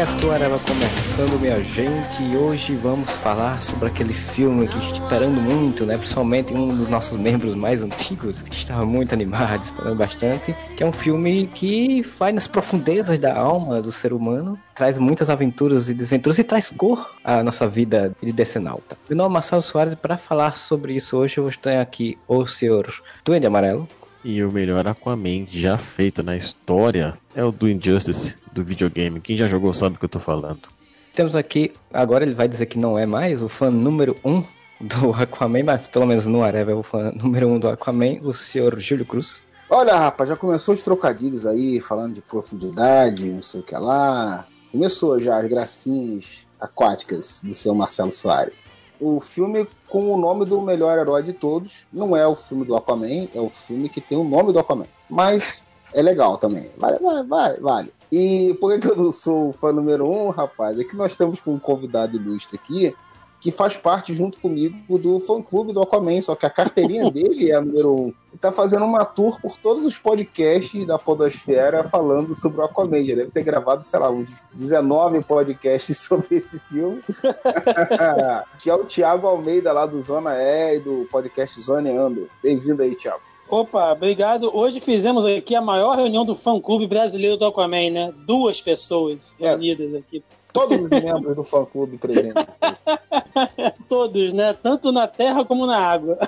do Areva começando, minha gente, e hoje vamos falar sobre aquele filme que esperando muito, né? Principalmente um dos nossos membros mais antigos, que estava muito animado, esperando bastante, que é um filme que vai nas profundezas da alma do ser humano, traz muitas aventuras e desventuras e traz cor à nossa vida de decenalta. Meu nome é Marcelo Soares para falar sobre isso hoje eu tenho aqui o senhor Duende Amarelo. E o melhor Aquaman já feito na história é o do Injustice do videogame. Quem já jogou sabe o que eu tô falando. Temos aqui, agora ele vai dizer que não é mais o fã número 1 um do Aquaman, mas pelo menos no Areva é o fã número 1 um do Aquaman, o senhor Júlio Cruz. Olha, rapaz, já começou os trocadilhos aí, falando de profundidade, não sei o que lá. Começou já as gracinhas aquáticas do seu Marcelo Soares. O filme com o nome do melhor herói de todos não é o filme do Aquaman, é o filme que tem o nome do Aquaman. Mas é legal também. Vale, vai, vai, vale. E por que eu não sou o fã número um, rapaz? É que nós estamos com um convidado ilustre aqui que faz parte junto comigo do fã-clube do Aquaman, só que a carteirinha dele é a número um. Ele tá fazendo uma tour por todos os podcasts da Podosfera falando sobre o Aquaman. Já deve ter gravado, sei lá, uns 19 podcasts sobre esse filme. que é o Thiago Almeida, lá do Zona E e do podcast Zona Ando. Bem-vindo aí, Thiago. Opa, obrigado. Hoje fizemos aqui a maior reunião do fã-clube brasileiro do Aquaman, né? Duas pessoas É. reunidas aqui. Todos os membros do fã-clube presentes. Todos, né? Tanto na terra como na água.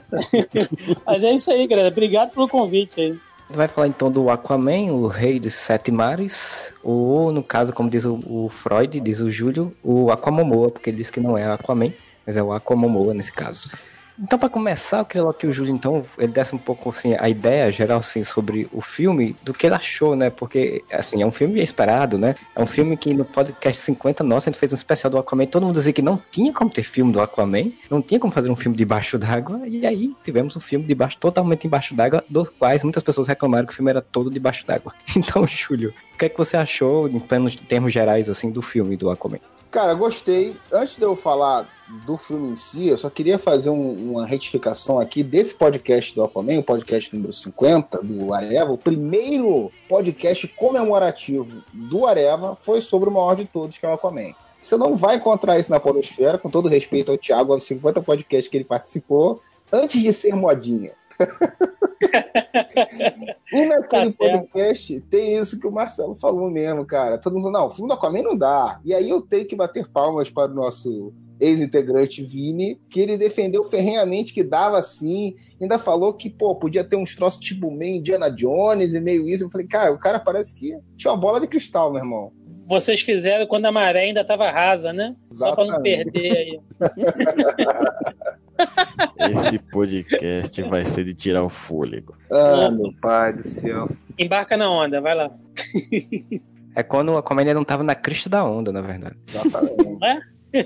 Mas é isso aí, galera. Obrigado pelo convite aí. Vai falar então do Aquaman, o rei dos sete mares, ou no caso, como diz o, o Freud, diz o Júlio, o Aquamomoa, porque ele diz que não é Aquaman, mas é o Aquamomoa nesse caso. Então, para começar, eu queria logo que o Júlio, então, ele desse um pouco, assim, a ideia geral, assim, sobre o filme, do que ele achou, né? Porque, assim, é um filme esperado, né? É um filme que no podcast 50 nossa, a gente fez um especial do Aquaman, todo mundo dizia que não tinha como ter filme do Aquaman, não tinha como fazer um filme debaixo d'água, e aí tivemos um filme debaixo, totalmente embaixo d'água, dos quais muitas pessoas reclamaram que o filme era todo debaixo d'água. Então, Júlio, o que é que você achou, em termos gerais, assim, do filme do Aquaman? Cara, gostei. Antes de eu falar do filme em si, eu só queria fazer um- uma retificação aqui desse podcast do Aquaman, o podcast número 50 do Areva. O primeiro podcast comemorativo do Areva foi sobre o maior de todos, que é o Aquaman. Você não vai encontrar isso na Podosfera, com todo respeito ao Thiago, aos 50 podcasts que ele participou, antes de ser modinha. e naquele Tá podcast tem isso que o Marcelo falou mesmo, cara. Todo mundo, não, o filme do Aquaman não dá. E aí eu tenho que bater palmas para o nosso ex-integrante Vini, que ele defendeu ferrenhamente que dava sim, ainda falou que, pô, podia ter uns troços tipo meio Indiana Jones e meio isso. Eu falei, cara, o cara parece que tinha uma bola de cristal, meu irmão. Vocês fizeram quando a maré ainda estava rasa, né? Só para não Exatamente. perder aí. Esse podcast vai ser de tirar o fôlego. Ah, meu pai do céu. Embarca na onda, vai lá. É quando Aquaman ainda não tava na crista da onda, na verdade. Exatamente. É?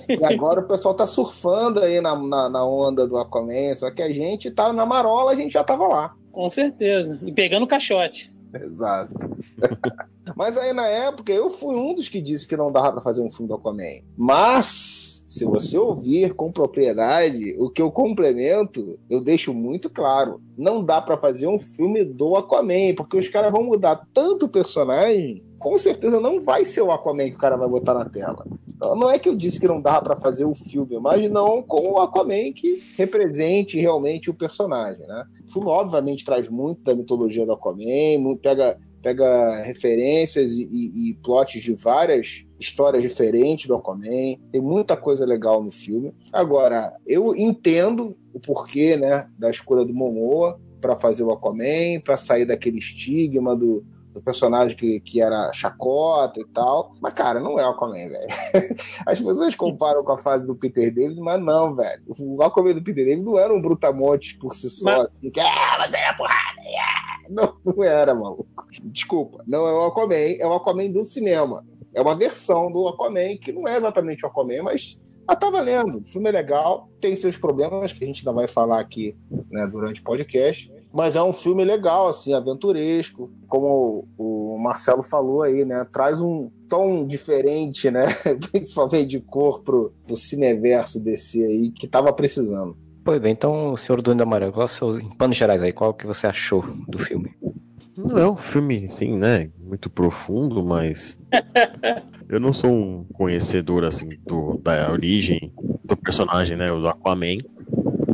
E agora o pessoal tá surfando aí na, na, na onda do Aquaman, só que a gente tá na marola, a gente já tava lá. Com certeza. E pegando o caixote. Exato. Mas aí na época eu fui um dos que disse que não dava pra fazer um filme do Aquaman. Mas, se você ouvir com propriedade, o que eu complemento, eu deixo muito claro. Não dá pra fazer um filme do Aquaman, porque os caras vão mudar tanto o personagem, com certeza não vai ser o Aquaman que o cara vai botar na tela. Então, não é que eu disse que não dava pra fazer o filme, mas não com o Aquaman que represente realmente o personagem, né? O filme, obviamente, traz muito da mitologia do Aquaman, pega, pega referências e, e, e plots de várias histórias diferentes do Aquaman. Tem muita coisa legal no filme. Agora, eu entendo o porquê né, da escolha do Momoa para fazer o Aquaman, para sair daquele estigma do, do personagem que, que era chacota e tal. Mas, cara, não é o Aquaman, velho. As pessoas comparam com a fase do Peter David, mas não, velho. O Aquaman do Peter David não era um brutamonte por si só. Mas- Assim, que, ah, mas é porrada, yeah. Não, não era, maluco. Desculpa, não é o Aquaman, é o Aquaman do cinema. É uma versão do Aquaman que não é exatamente o Aquaman, mas ah, tá valendo. O filme é legal, tem seus problemas que a gente ainda vai falar aqui né, durante o podcast. Mas é um filme legal, assim, aventuresco. Como o Marcelo falou aí, né? Traz um tom diferente, né? Principalmente de cor pro, pro cineverso DC aí, que tava precisando. Pois bem, então, senhor Dono da é seu, em panos gerais aí, qual que você achou do filme? Não é um filme, assim, né? Muito profundo, mas. eu não sou um conhecedor, assim, do, da origem do personagem, né? O do Aquaman.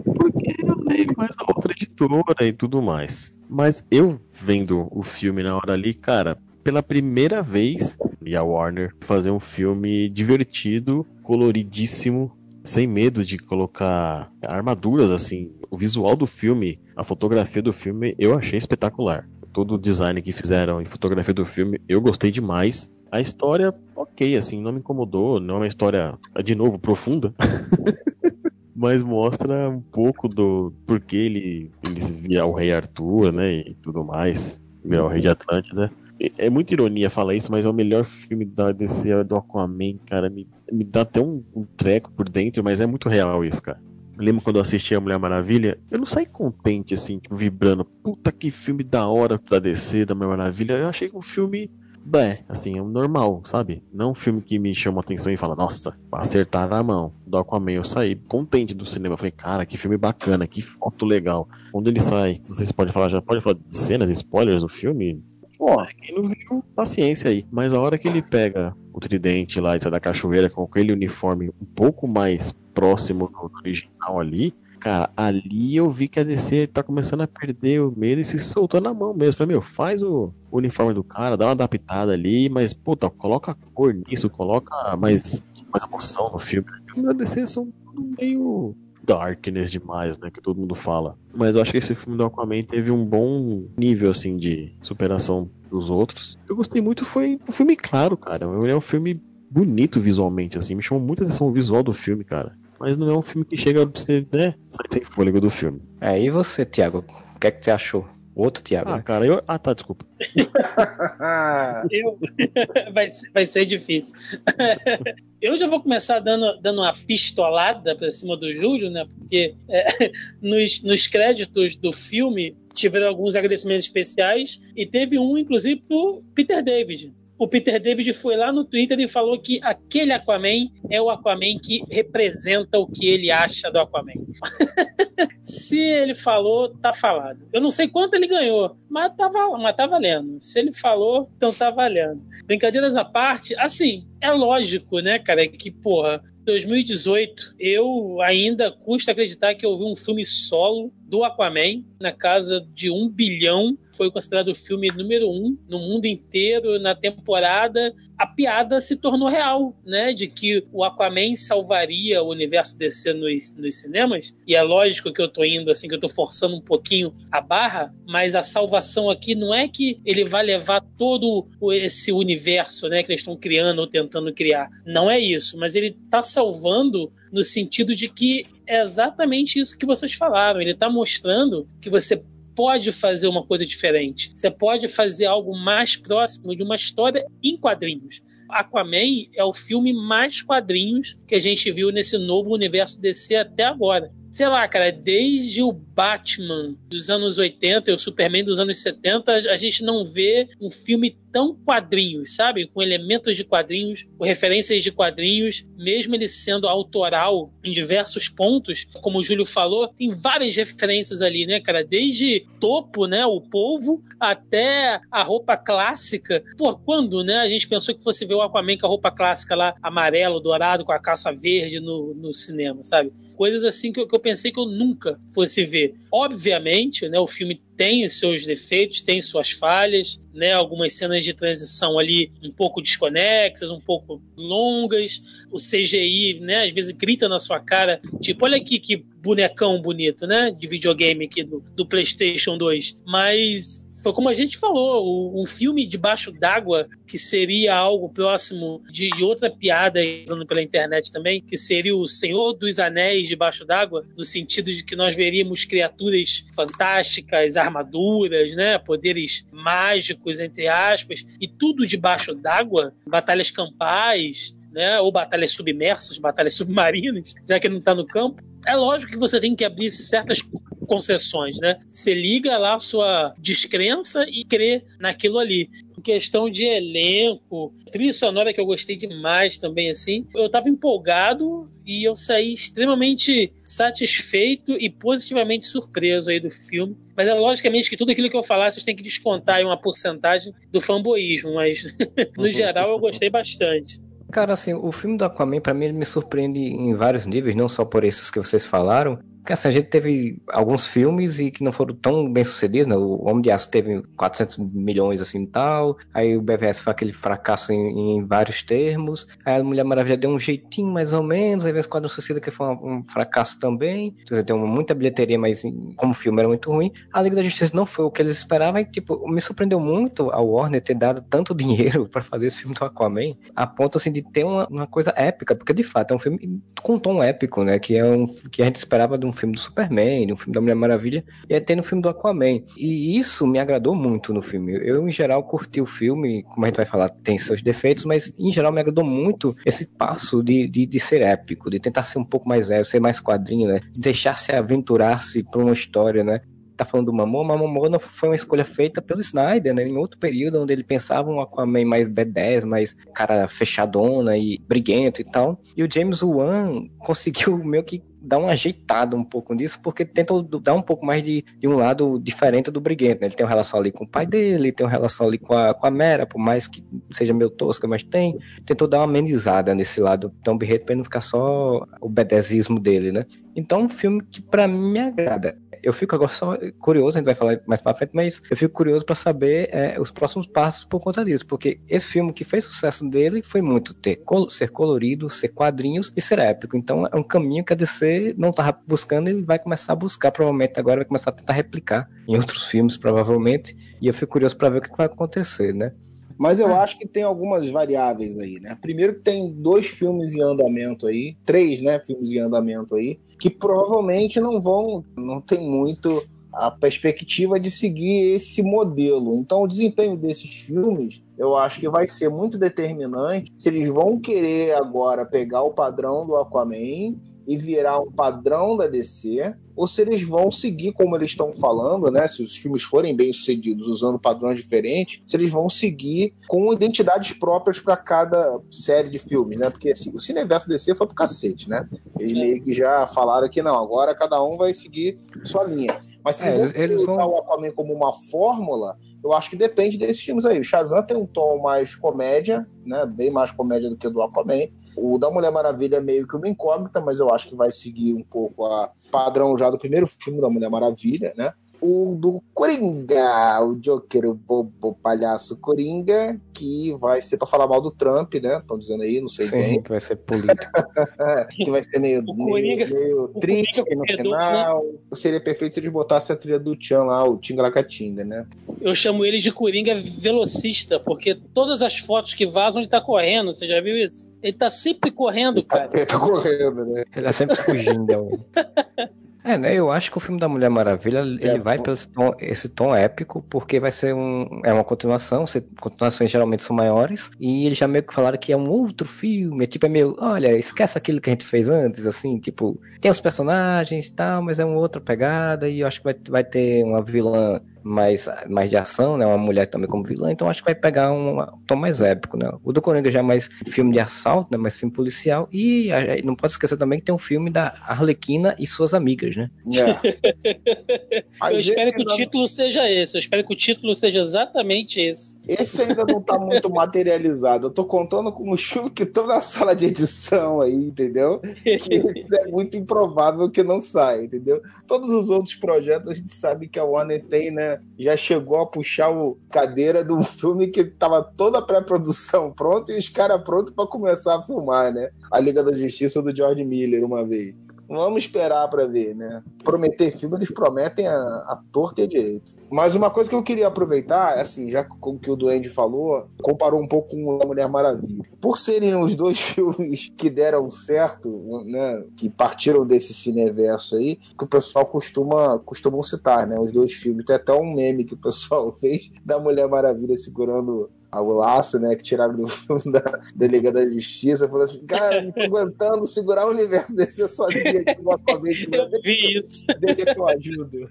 Porque eu leio mais a outra editora e tudo mais. Mas eu vendo o filme na hora ali, cara, pela primeira vez, e a Warner fazer um filme divertido, coloridíssimo, sem medo de colocar armaduras, assim. O visual do filme, a fotografia do filme, eu achei espetacular todo o design que fizeram e fotografia do filme, eu gostei demais. A história, ok, assim, não me incomodou, não é uma história, de novo, profunda. Mas mostra um pouco do porquê ele, ele via o rei Arthur, né, e tudo mais, virar o rei de Atlântida. E É muita ironia falar isso, mas é o melhor filme da DC é do Aquaman, cara. Me, me dá até um, um treco por dentro, mas é muito real isso, cara. Lembro quando eu assisti a Mulher Maravilha, eu não saí contente, assim, tipo, vibrando. Puta que filme da hora da DC, da Mulher Maravilha. Eu achei um filme, bé, assim, é normal, sabe? Não um filme que me chama atenção e fala, nossa, acertaram a mão. Do Aquaman eu saí contente do cinema. Eu falei, cara, que filme bacana, que foto legal. Quando ele sai, não sei se pode falar, já pode falar de cenas, spoilers do filme? Pô, quem não viu, paciência aí. Mas a hora que ele pega o tridente lá e sai da cachoeira com aquele uniforme um pouco mais próximo do original ali, cara, ali eu vi que a DC tá começando a perder o medo e se soltou na mão mesmo. Falei, meu, faz o uniforme do cara, dá uma adaptada ali, mas, puta, coloca cor nisso, coloca mais, mais emoção no filme. Filmes da DC são tudo meio darkness demais, né, que todo mundo fala. Mas eu acho que esse filme do Aquaman teve um bom nível, assim, de superação dos outros. Eu gostei muito foi o filme claro, cara. Ele é um filme bonito visualmente, assim, me chamou muita atenção o visual do filme, cara. Mas não é um filme que chega pra você, né, sair sem fôlego do filme. É, e você, Thiago, o que é que você achou? O outro Thiago, Ah, né? cara, eu... Ah, tá, desculpa. Eu... vai, ser- vai ser difícil. Eu já vou começar dando, dando uma pistolada pra cima do Júlio, né? Porque é, nos, nos créditos do filme tiveram alguns agradecimentos especiais e teve um, inclusive, pro Peter David. O Peter David foi lá no Twitter e falou que aquele Aquaman é o Aquaman que representa o que ele acha do Aquaman. Se ele falou, tá falado. Eu não sei quanto ele ganhou, mas tá, mas tá valendo. Se ele falou, então tá valendo. Brincadeiras à parte, assim, é lógico, né, cara, que, porra, 2018, eu ainda custa acreditar que eu vi um filme solo do Aquaman na casa de um bilhão. Foi considerado o filme número um no mundo inteiro na temporada. A piada se tornou real, né? De que o Aquaman salvaria o universo DC nos, nos cinemas. E é lógico que eu tô indo assim, que eu tô forçando um pouquinho a barra, mas a salvação aqui não é que ele vai levar todo esse universo, né, que eles estão criando ou tentando criar. Não é isso, mas ele tá salvando no sentido de que é exatamente isso que vocês falaram. Ele tá mostrando que você pode fazer uma coisa diferente. Você pode fazer algo mais próximo de uma história em quadrinhos. Aquaman é o filme mais quadrinhos que a gente viu nesse novo universo DC até agora. Sei lá, cara, desde o Batman dos anos 80 e o Superman dos anos 70, a gente não vê um filme tão quadrinhos, sabe? Com elementos de quadrinhos, com referências de quadrinhos, mesmo ele sendo autoral em diversos pontos, como o Júlio falou, tem várias referências ali, né, cara? Desde topo, né, o polvo, até a roupa clássica. Pô, quando, né, a gente pensou que fosse ver o Aquaman com a roupa clássica lá, amarelo, dourado, com a calça verde no, no cinema, sabe? Coisas assim que eu, que eu pensei que eu nunca fosse ver. Obviamente, né, o filme tem os seus defeitos, tem suas falhas, né, algumas cenas de transição ali um pouco desconexas, um pouco longas. O CGI, né, às vezes grita na sua cara, tipo, olha aqui que bonecão bonito, né, de videogame aqui do, do PlayStation 2. Mas foi como a gente falou, um filme debaixo d'água que seria algo próximo de, de outra piada usando pela internet também, que seria o Senhor dos Anéis debaixo d'água, no sentido de que nós veríamos criaturas fantásticas, armaduras, né, poderes mágicos entre aspas, e tudo debaixo d'água, batalhas campais, né, ou batalhas submersas, batalhas submarinas, já que não está no campo. É lógico que você tem que abrir certas concessões, né? Você liga lá a sua descrença e crê naquilo ali. Em questão de elenco, trilha sonora que eu gostei demais também, assim. Eu tava empolgado e eu saí extremamente satisfeito e positivamente surpreso aí do filme. Mas é logicamente que tudo aquilo que eu falar, vocês têm que descontar aí uma porcentagem do fanboísmo, mas no geral eu gostei bastante. Cara, assim, o filme do Aquaman, pra mim, ele me surpreende em vários níveis, não só por esses que vocês falaram, porque assim, a gente teve alguns filmes e que não foram tão bem sucedidos, né? O Homem de Aço teve 400 milhões assim e tal. Aí o BVS foi aquele fracasso em, em, vários termos. Aí a Mulher Maravilha deu um jeitinho mais ou menos. Aí vem Esquadrão Suicida que foi um, um fracasso também. Deu muita bilheteria, mas como filme era muito ruim. A Liga da Justiça não foi o que eles esperavam. E tipo, me surpreendeu muito a Warner ter dado tanto dinheiro para fazer esse filme do Aquaman. A ponto assim de ter uma, uma coisa épica. Porque de fato é um filme com um tom épico, né? Que é um que a gente esperava de um filme do Superman, no filme da Mulher Maravilha, e até no filme do Aquaman. E isso me agradou muito no filme. Eu, em geral, curti o filme, como a gente vai falar, tem seus defeitos, mas em geral me agradou muito esse passo de, de, de ser épico, de tentar ser um pouco mais épico, ser mais quadrinho, né? De deixar-se aventurar-se por uma história, né? tá falando do Mamô, mas Mamô não foi uma escolha feita pelo Snyder, né? Em outro período, onde ele pensava um Aquaman mais B10, mais cara fechadona e briguento e tal. E o James Wan conseguiu meio que dar uma ajeitada um pouco nisso, porque tenta dar um pouco mais de, de um lado diferente do briguento, né? Ele tem uma relação ali com o pai dele, tem uma relação ali com a, com a Mera, por mais que seja meio tosca, mas tem. Tentou dar uma amenizada nesse lado tão birrento pra não ficar só o bedezismo dele, né? Então, um filme que para mim me agrada eu fico agora só curioso, a gente vai falar mais pra frente, mas eu fico curioso para saber é, os próximos passos por conta disso, porque esse filme que fez sucesso dele foi muito ter ser colorido, ser quadrinhos e ser épico. Então é um caminho que a DC não tava buscando e vai começar a buscar, provavelmente agora vai começar a tentar replicar em outros filmes, provavelmente. E eu fico curioso para ver o que vai acontecer, né? Mas eu é. acho que tem algumas variáveis aí, né? Primeiro tem dois filmes em andamento aí, três, né, filmes em andamento aí, que provavelmente não vão, não tem muito a perspectiva de seguir esse modelo. Então, o desempenho desses filmes, eu acho que vai ser muito determinante se eles vão querer agora pegar o padrão do Aquaman e virar um padrão da DC, ou se eles vão seguir como eles estão falando, né? Se os filmes forem bem sucedidos usando padrões diferentes, se eles vão seguir com identidades próprias para cada série de filmes, né? Porque assim, o Cineverso DC foi pro cacete, né? Eles meio que já falaram que não, agora cada um vai seguir sua linha. Mas se é, eles, eles usar vão... o Aquaman como uma fórmula, eu acho que depende desses filmes aí. O Shazam tem um tom mais comédia, né? Bem mais comédia do que o do Aquaman. O da Mulher Maravilha é meio que uma incógnita, mas eu acho que vai seguir um pouco a padrão já do primeiro filme da Mulher Maravilha, né? O do Coringa, o Joker, o bobo palhaço Coringa, que vai ser para falar mal do Trump, né? Estão dizendo aí, não sei Sim, bem. que vai ser político. que vai ser meio, meio, meio triste no final. Né? Seria perfeito se eles botassem a trilha do Chan lá, o Tingalacatinga, né? Eu chamo ele de Coringa velocista, porque todas as fotos que vazam ele tá correndo, você já viu isso? Ele tá sempre correndo, ele cara. Tá, ele tá correndo, né? Ele tá sempre fugindo. É, né? Eu acho que o filme da Mulher Maravilha ele é, vai pelo esse tom, esse tom, épico, porque vai ser um, é uma continuação. Continuações geralmente são maiores. E eles já meio que falaram que é um outro filme. É tipo, é meio, olha, esquece aquilo que a gente fez antes, assim, tipo, tem os personagens e tal, mas é uma outra pegada. E eu acho que vai, vai ter uma vilã mais, mais de ação, né? Uma mulher também como vilã, então acho que vai pegar um, um tom mais épico, né? O do Coringa já é mais filme de assalto, né? Mais filme policial. E a, não pode esquecer também que tem um filme da Arlequina e suas amigas, né? É. eu espero que o título seja esse. Eu espero que o título seja exatamente esse. Esse ainda não tá muito materializado. Eu tô contando com os filmes que estão na sala de edição aí, entendeu? Que é muito improvável que não saia, entendeu? Todos os outros projetos a gente sabe que a Warner tem, né? Já chegou a puxar o cadeira do filme que tava toda a pré-produção pronta e os caras prontos para começar a filmar, né? A Liga da Justiça do George Miller, uma vez. Vamos esperar para ver, né? Prometer filme, eles prometem a, a torta e a direito. Mas uma coisa que eu queria aproveitar, assim, já com que o Duende falou, comparou um pouco com a Mulher Maravilha. Por serem os dois filmes que deram certo, né? Que partiram desse cineverso aí, que o pessoal costuma, costumam citar, né? Os dois filmes. Tem até um meme que o pessoal fez da Mulher Maravilha segurando o laço, né, que tiraram do filme da Delegada da Justiça, falou assim, cara, não tô aguentando segurar o universo desse eu sozinho aqui no Aquaman. Eu vi isso. Deixa que eu ajudo.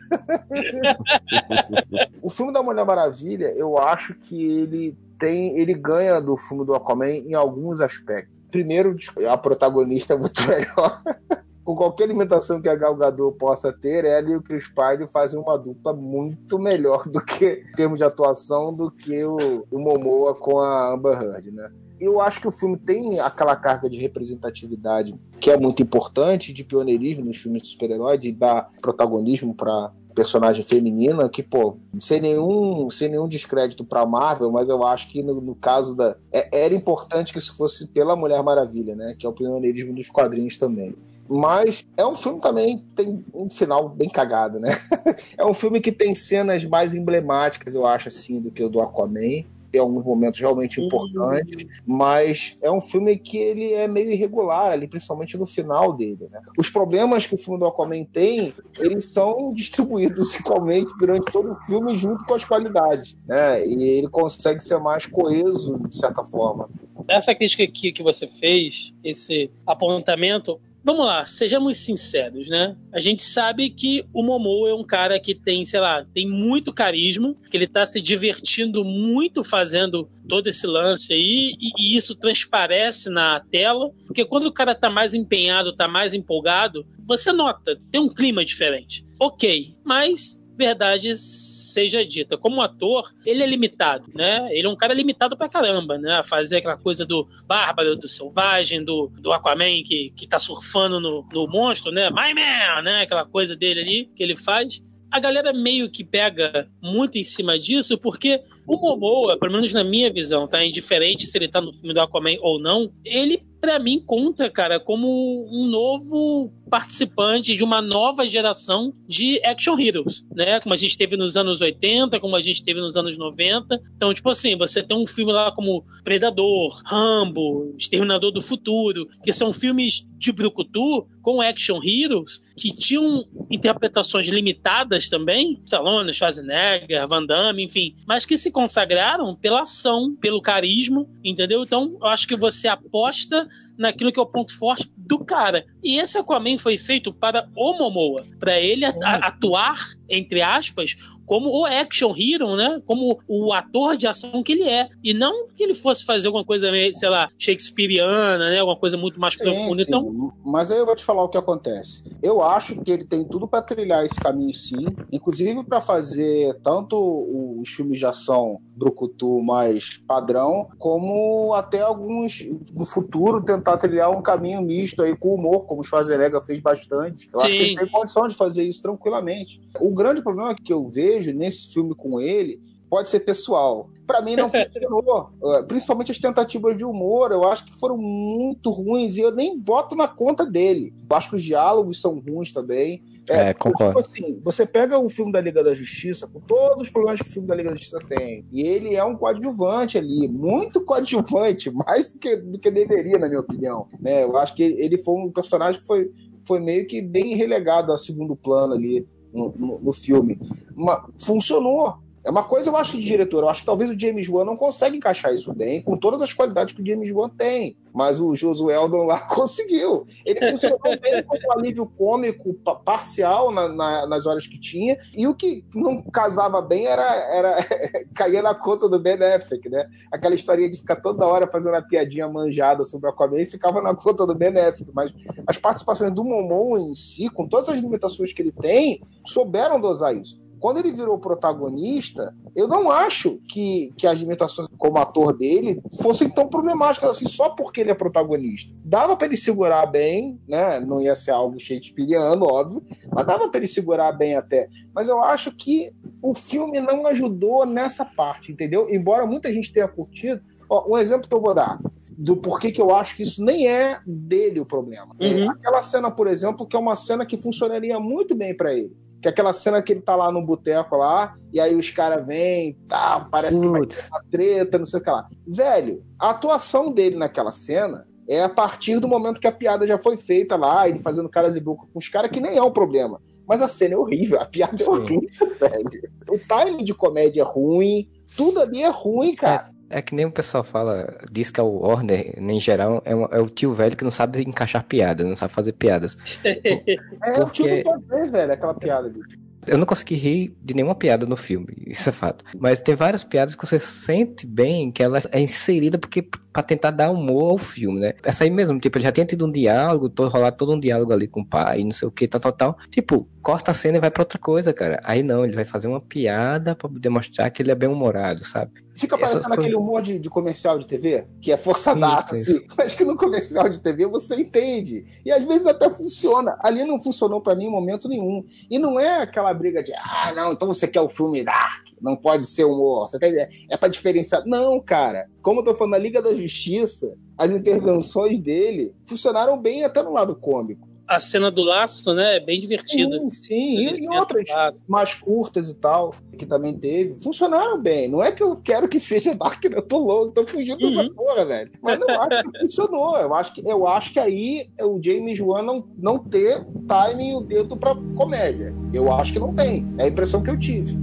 o filme da Mulher Maravilha, eu acho que ele tem, ele ganha do filme do Aquaman em alguns aspectos. Primeiro, a protagonista é muito melhor com qualquer alimentação que a Gal Gadot possa ter, ela e o Chris Pine fazem uma dupla muito melhor do que, em termos de atuação, do que o, o Momoa com a Amber Heard, né? Eu acho que o filme tem aquela carga de representatividade que é muito importante, de pioneirismo nos filmes de super-herói, de dar protagonismo para personagem feminina que, pô, sem nenhum, sem nenhum descrédito pra Marvel, mas eu acho que no, no caso da. É, era importante que isso fosse pela Mulher Maravilha, né? Que é o pioneirismo dos quadrinhos também. Mas é um filme também tem um final bem cagado, né? é um filme que tem cenas mais emblemáticas, eu acho, assim, do que o do Aquaman. Tem alguns momentos realmente importantes, mas é um filme que ele é meio irregular ali, principalmente no final dele, né? Os problemas que o filme do Aquaman tem, eles são distribuídos igualmente durante todo o filme junto com as qualidades, né? E ele consegue ser mais coeso, de certa forma. Essa crítica aqui que você fez, esse apontamento, Vamos lá, sejamos sinceros, né? A gente sabe que o Momo é um cara que tem, sei lá, tem muito carisma, que ele tá se divertindo muito fazendo todo esse lance aí, e, e isso transparece na tela, porque quando o cara tá mais empenhado, tá mais empolgado, você nota, tem um clima diferente. Ok, mas verdade seja dita. Como ator, ele é limitado, né? Ele é um cara limitado pra caramba, né? A fazer aquela coisa do bárbaro, do selvagem, do, do Aquaman que, que tá surfando no, no monstro, né? My Man, né? Aquela coisa dele ali que ele faz a galera meio que pega muito em cima disso, porque o Momoa, pelo menos na minha visão, tá? Indiferente se ele tá no filme do Aquaman ou não, ele para mim conta, cara, como um novo participante de uma nova geração de action heroes, né? Como a gente teve nos anos 80, como a gente teve nos anos 90. Então, tipo assim, você tem um filme lá como Predador, Rambo, Exterminador do Futuro, que são filmes de brucutu com action heroes que tinham interpretações limitadas também, Stallone, Schwarzenegger, Van Damme, enfim, mas que se consagraram pela ação, pelo carisma, entendeu? Então, eu acho que você aposta naquilo que é o ponto forte do cara. E esse Aquaman foi feito para o Momoa, para ele atuar, entre aspas, como o action hero, né? Como o ator de ação que ele é. E não que ele fosse fazer alguma coisa, sei lá, shakespeariana, né? Alguma coisa muito mais Sim, profunda. sim. Então, Mas aí eu vou te falar o que acontece. Eu acho que ele tem tudo para trilhar esse caminho sim, inclusive para fazer tanto os filmes de ação brucutu mais padrão, como até alguns no futuro tentar trilhar um caminho misto aí com humor, como o Schwarzenegger fez bastante. Eu acho que Sim. ele tem condição de fazer isso tranquilamente. O grande problema que eu vejo nesse filme com ele pode ser pessoal. Pra mim não funcionou. Uh, Principalmente as tentativas de humor, eu acho que foram muito ruins e eu nem boto na conta dele. Eu acho que os diálogos são ruins também. É, concordo. Tipo assim, você pega o filme da Liga da Justiça, com todos os problemas que o filme da Liga da Justiça tem, e ele é um coadjuvante ali, muito coadjuvante, mais do que, do que deveria, na minha opinião. Né? Eu acho que ele foi um personagem que foi, foi meio que bem relegado a segundo plano ali no, no- filme. Mas funcionou. É uma coisa eu acho de diretor. Eu acho que talvez o James Wan não consegue encaixar isso bem, com todas as qualidades que o James Wan tem. Mas o Josué Eldon lá conseguiu. Ele funcionou bem como alívio cômico pa- parcial na- na- nas horas que tinha. E o que não casava bem era, era cair na conta do Ben Affleck, né? Aquela historinha de ficar toda hora fazendo a piadinha manjada sobre o Aquaman e ficava na conta do Ben Affleck. Mas as participações do Momon em si, com todas as limitações que ele tem, souberam dosar isso. Quando ele virou protagonista, eu não acho que, que as limitações como ator dele fossem tão problemáticas assim, só porque ele é protagonista. Dava pra ele segurar bem, né? Não ia ser algo shakespeariano, óbvio, mas dava pra ele segurar bem até. Mas eu acho que o filme não ajudou nessa parte, entendeu? Embora muita gente tenha curtido. Ó, um exemplo que eu vou dar. do porquê que eu acho que isso nem é dele o problema. Uhum. aquela cena, por exemplo, que é uma cena que funcionaria muito bem pra ele. Que é aquela cena que ele tá lá no boteco lá, e aí os caras vêm, tá, parece que vai ter Putz, uma treta, não sei o que lá. Velho, a atuação dele naquela cena é a partir do momento que a piada já foi feita lá, ele fazendo caras e boca com os caras, que nem é um problema. Mas a cena é horrível, a piada é Sim. horrível, velho. O timing de comédia é ruim, tudo ali é ruim, cara. É que nem o pessoal fala, diz que é o Warner, em geral, é, um- é o tio velho que não sabe encaixar piadas, não sabe fazer piadas. É o tio Porque- do Pavê, velho, aquela piada, bicho. Eu não consegui rir de nenhuma piada no filme, isso é fato. Mas tem várias piadas que você sente bem que ela é inserida porque pra tentar dar humor ao filme, né? Essa aí mesmo, tipo, ele já tinha tido um diálogo, todo, rolado todo um diálogo ali com o pai, não sei o que, tal, tal, tal. Tipo, corta a cena e vai pra outra coisa, cara. Aí não, ele vai fazer uma piada pra demonstrar que ele é bem humorado, sabe? Fica parecendo aquele humor de, de comercial de TV, que é forçadaço, assim. Mas que no comercial de TV você entende. E às vezes até funciona. Ali não funcionou pra mim em momento nenhum. E não é aquela briga de, ah, não, então você quer o filme dark, não pode ser humor. Você quer, é pra diferenciar. Não, cara. Como eu tô falando, na Liga da Justiça, as intervenções dele funcionaram bem até no lado cômico. A cena do laço, né? É bem divertida. Sim, sim. E, e outras mais curtas e tal, que também teve, funcionaram bem. Não é que eu quero que seja Dark, né? eu tô louco, tô fugindo dessa Uhum. porra, velho. Mas não acho que funcionou. Eu acho que, eu acho que aí é o James Wan não, não ter o timing e o dedo pra comédia. Eu acho que não tem. É a impressão que eu tive.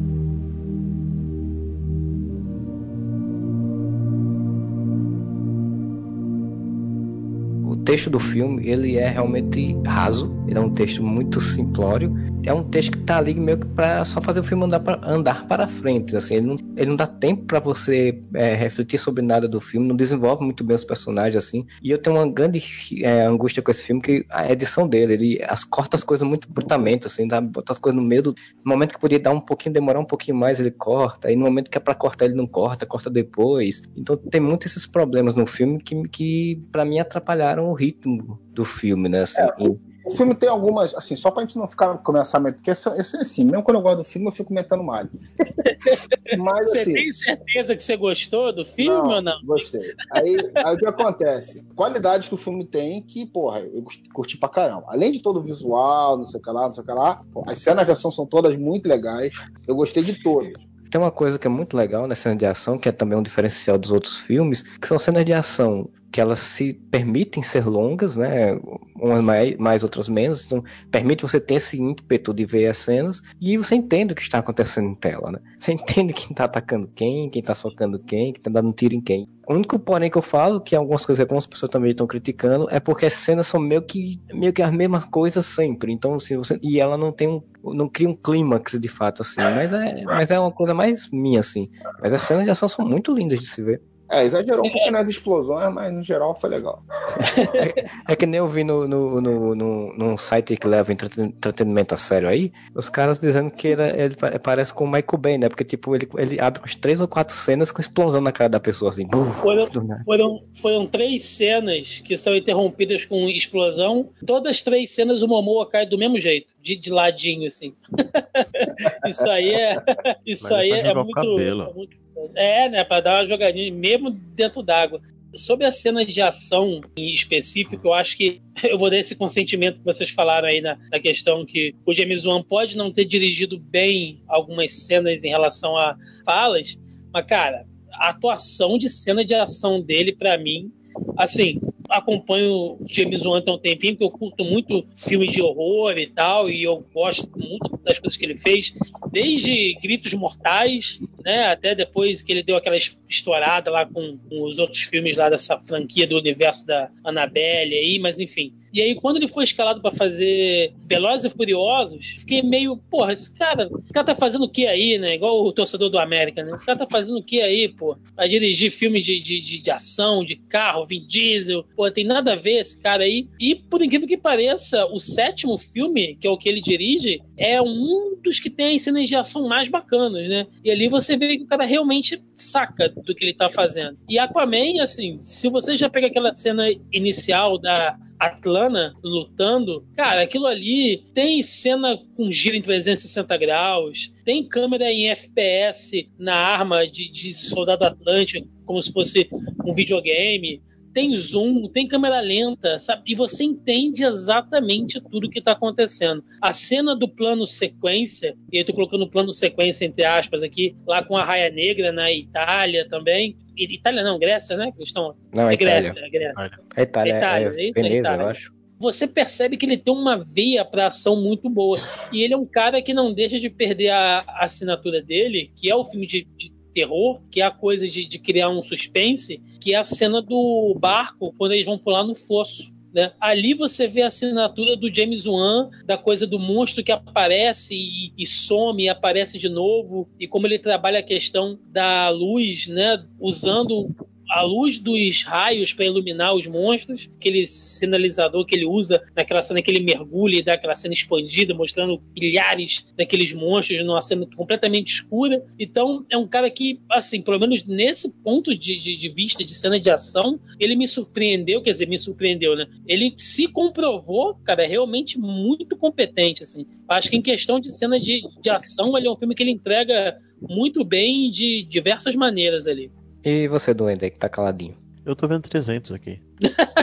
Texto do filme, ele é realmente raso, ele é um texto muito simplório, é um texto que tá ali meio que pra só fazer o filme andar, pra, andar para frente, assim, ele não, ele não dá tempo pra você é, refletir sobre nada do filme, não desenvolve muito bem os personagens, assim, e eu tenho uma grande é, angústia com esse filme, que a edição dele, ele as, corta as coisas muito brutalmente, assim, dá, bota as coisas no meio do, no momento que podia dar um pouquinho, demorar um pouquinho mais, ele corta, aí no momento que é pra cortar, ele não corta, corta depois, então tem muitos esses problemas no filme que, que para mim atrapalharam o ritmo do filme, né, assim, É, e- O filme tem algumas, assim, só pra gente não ficar começar a porque esse, esse, assim, mesmo quando eu gosto do filme, eu fico metendo malho. Mas Você assim. tem certeza que você gostou do filme Não, ou não? Gostei. Aí, aí o que acontece? Qualidades que o filme tem que, porra, eu curti pra caramba. Além de todo o visual, não sei o que lá, não sei o que lá, as cenas de ação são todas muito legais. Eu gostei de todas. Tem uma coisa que é muito legal nessa cena de ação, que é também um diferencial dos outros filmes, que são cenas de ação que elas se permitem ser longas, né? Umas mais, mais outras menos. Então, permite você ter esse ímpeto de ver as cenas e você entende o que está acontecendo em tela, né? Você entende quem tá atacando quem, quem tá socando quem, quem tá dando tiro em quem. O único porém que eu falo, que algumas coisas algumas pessoas também estão criticando, é porque as cenas são meio que, meio que as mesmas coisas sempre. Então, se você. E ela não tem um. Não cria um clímax de fato, assim. Mas é, mas é uma coisa mais minha, assim. Mas as cenas de ação são muito lindas de se ver. É, exagerou um pouco nas explosões, mas no geral foi legal. É que nem eu vi no, no, no, no, num site que leva entreten- entretenimento a sério aí, os caras dizendo que ele, ele pa- parece com o Michael Bay, né? Porque, tipo, ele, ele abre umas três ou quatro cenas com explosão na cara da pessoa, assim. buf, Foram, foram, foram três cenas que são interrompidas com explosão. Todas as três cenas o Momoa cai do mesmo jeito, de, de ladinho, assim. isso aí é. Isso Mas é aí é, o muito, cabelo. é muito- É, né? Pra dar uma jogadinha, mesmo dentro d'água. Sobre a cena de ação em específico, eu acho que eu vou dar esse consentimento que vocês falaram aí na, na questão que o James Wan pode não ter dirigido bem algumas cenas em relação a falas, mas, cara, a atuação de cena de ação dele, pra mim, assim, acompanho o James Wan há um tempinho, porque eu curto muito filme de horror e tal, e eu gosto muito das coisas que ele fez, desde Gritos Mortais, né, até depois que ele deu aquela es- estourada lá com, com os outros filmes lá dessa franquia do universo da Annabelle aí, mas enfim. E aí, quando ele foi escalado pra fazer Velozes e Furiosos, fiquei meio, porra, esse cara, esse cara tá fazendo o que aí, né? Igual o torcedor do América, né? Esse cara tá fazendo o que aí, pô? Vai dirigir filme de, de, de, de ação, de carro, Vin Diesel, pô, tem nada a ver esse cara aí. E, por incrível que pareça, o sétimo filme, que é o que ele dirige, é um dos que tem as cenas de ação mais bacanas, né? E ali você vê que o cara realmente saca do que ele tá fazendo. E Aquaman, assim, se você já pega aquela cena inicial da Atlana lutando, cara, aquilo ali tem cena com giro em 360 graus, tem câmera em FPS na arma de, de soldado atlântico, como se fosse um videogame. tem zoom, tem câmera lenta, sabe? E você entende exatamente tudo que está acontecendo. A cena do plano sequência, e eu tô colocando plano sequência entre aspas aqui, lá com a Raia Negra na Itália também. Itália não, Grécia, né? Eles estão... Não, é Grécia, Itália. é Grécia. É Itália, Itália, é, é isso? Veneza, Itália. eu acho. você percebe que ele tem uma veia para ação muito boa. E ele é um cara que não deixa de perder a, a assinatura dele, que é o filme de, de terror, que é a coisa de, de criar um suspense, que é a cena do barco quando eles vão pular no fosso. Né? Ali você vê a assinatura do James Wan, da coisa do monstro que aparece e, e some e aparece de novo, e como ele trabalha a questão da luz, né? usando a luz dos raios para iluminar os monstros, aquele sinalizador que ele usa naquela cena que ele mergulha e dá aquela cena expandida, mostrando milhares daqueles monstros numa cena completamente escura. Então, é um cara que, assim, pelo menos nesse ponto de, de, de vista de cena de ação, ele me surpreendeu, quer dizer, me surpreendeu, né? Ele se comprovou, cara, realmente muito competente, assim. Acho que em questão de cena de, de ação, ele é um filme que ele entrega muito bem de diversas maneiras ali. E você, Duende, aí que tá caladinho? Eu tô vendo 300 aqui.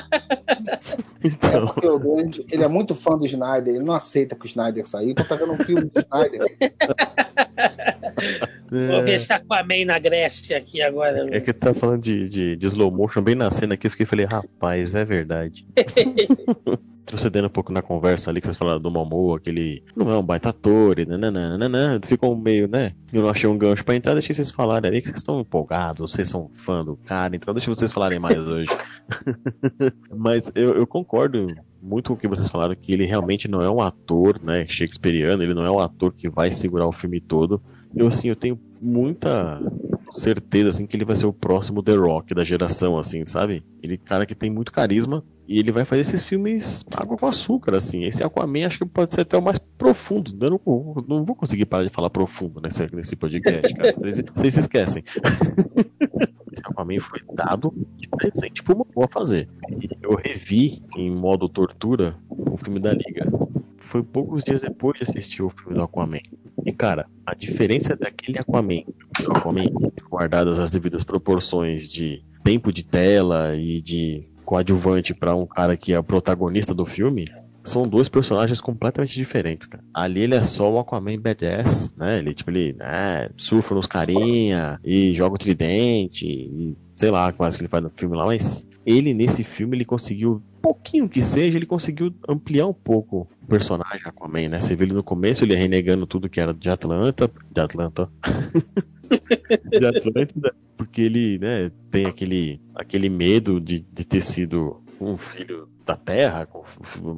É então, porque o Duende, ele é muito fã do Snyder, ele não aceita que o Snyder sair, então tá vendo um filme do Snyder. Vou é, ver esse Aquaman na Grécia aqui agora. é que tá falando de, de, de slow motion bem na cena aqui, eu fiquei falei, rapaz, é verdade. Procedendo um pouco na conversa ali que vocês falaram do Momoa, que ele não é um baita ator, e nananana, ficou meio, né? Eu não achei um gancho pra entrar, deixei vocês falarem ali que vocês estão empolgados, vocês são fã do cara, então deixa vocês falarem mais hoje. Mas eu, eu concordo muito com o que vocês falaram, que ele realmente não é um ator, né, shakespeariano, ele não é um ator que vai segurar o filme todo. Eu, assim, eu tenho muita certeza, assim, que ele vai ser o próximo The Rock da geração, assim, sabe? Ele é cara que tem muito carisma e ele vai fazer esses filmes água com açúcar, assim. Esse Aquaman acho que pode ser até o mais profundo. Eu não, não vou conseguir parar de falar profundo nesse, nesse podcast, cara. Vocês, vocês esquecem. Esse Aquaman foi dado de presente pro Momoa fazer. Eu revi em modo tortura o filme da Liga. Foi poucos dias depois de assistir o filme do Aquaman. E, cara, a diferença daquele Aquaman, Aquaman, guardadas as devidas proporções de tempo de tela e de coadjuvante para um cara que é o protagonista do filme, são dois personagens completamente diferentes, cara. Ali ele é só o Aquaman badass, né? Ele, tipo, ele né, surfa nos carinha e joga o tridente e sei lá o que ele faz no filme lá, mas ele nesse filme ele conseguiu, pouquinho que seja, ele conseguiu ampliar um pouco o personagem Aquaman, né? Você vê ele no começo, ele renegando tudo que era de Atlanta, de Atlanta, de Atlântida, porque ele, né, tem aquele, aquele medo de, de ter sido um filho da terra, com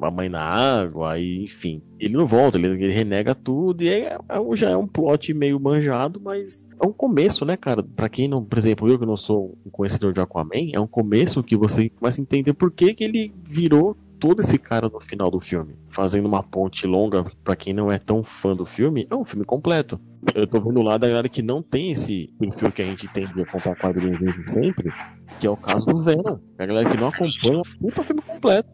a mãe na água, e enfim. Ele não volta, ele, ele renega tudo, e é, é, já é um plot meio manjado, mas é um começo, né, cara? Pra quem não, por exemplo, eu que não sou um conhecedor de Aquaman, é um começo que você começa a entender por que, que ele virou todo esse cara no final do filme, fazendo uma ponte longa para quem não é tão fã do filme, é um filme completo. Eu tô vendo lá da galera que não tem esse perfil que a gente tem de comprar quadrinhos desde sempre, que é o caso do Venom. A galera que não acompanha, puta filme completo.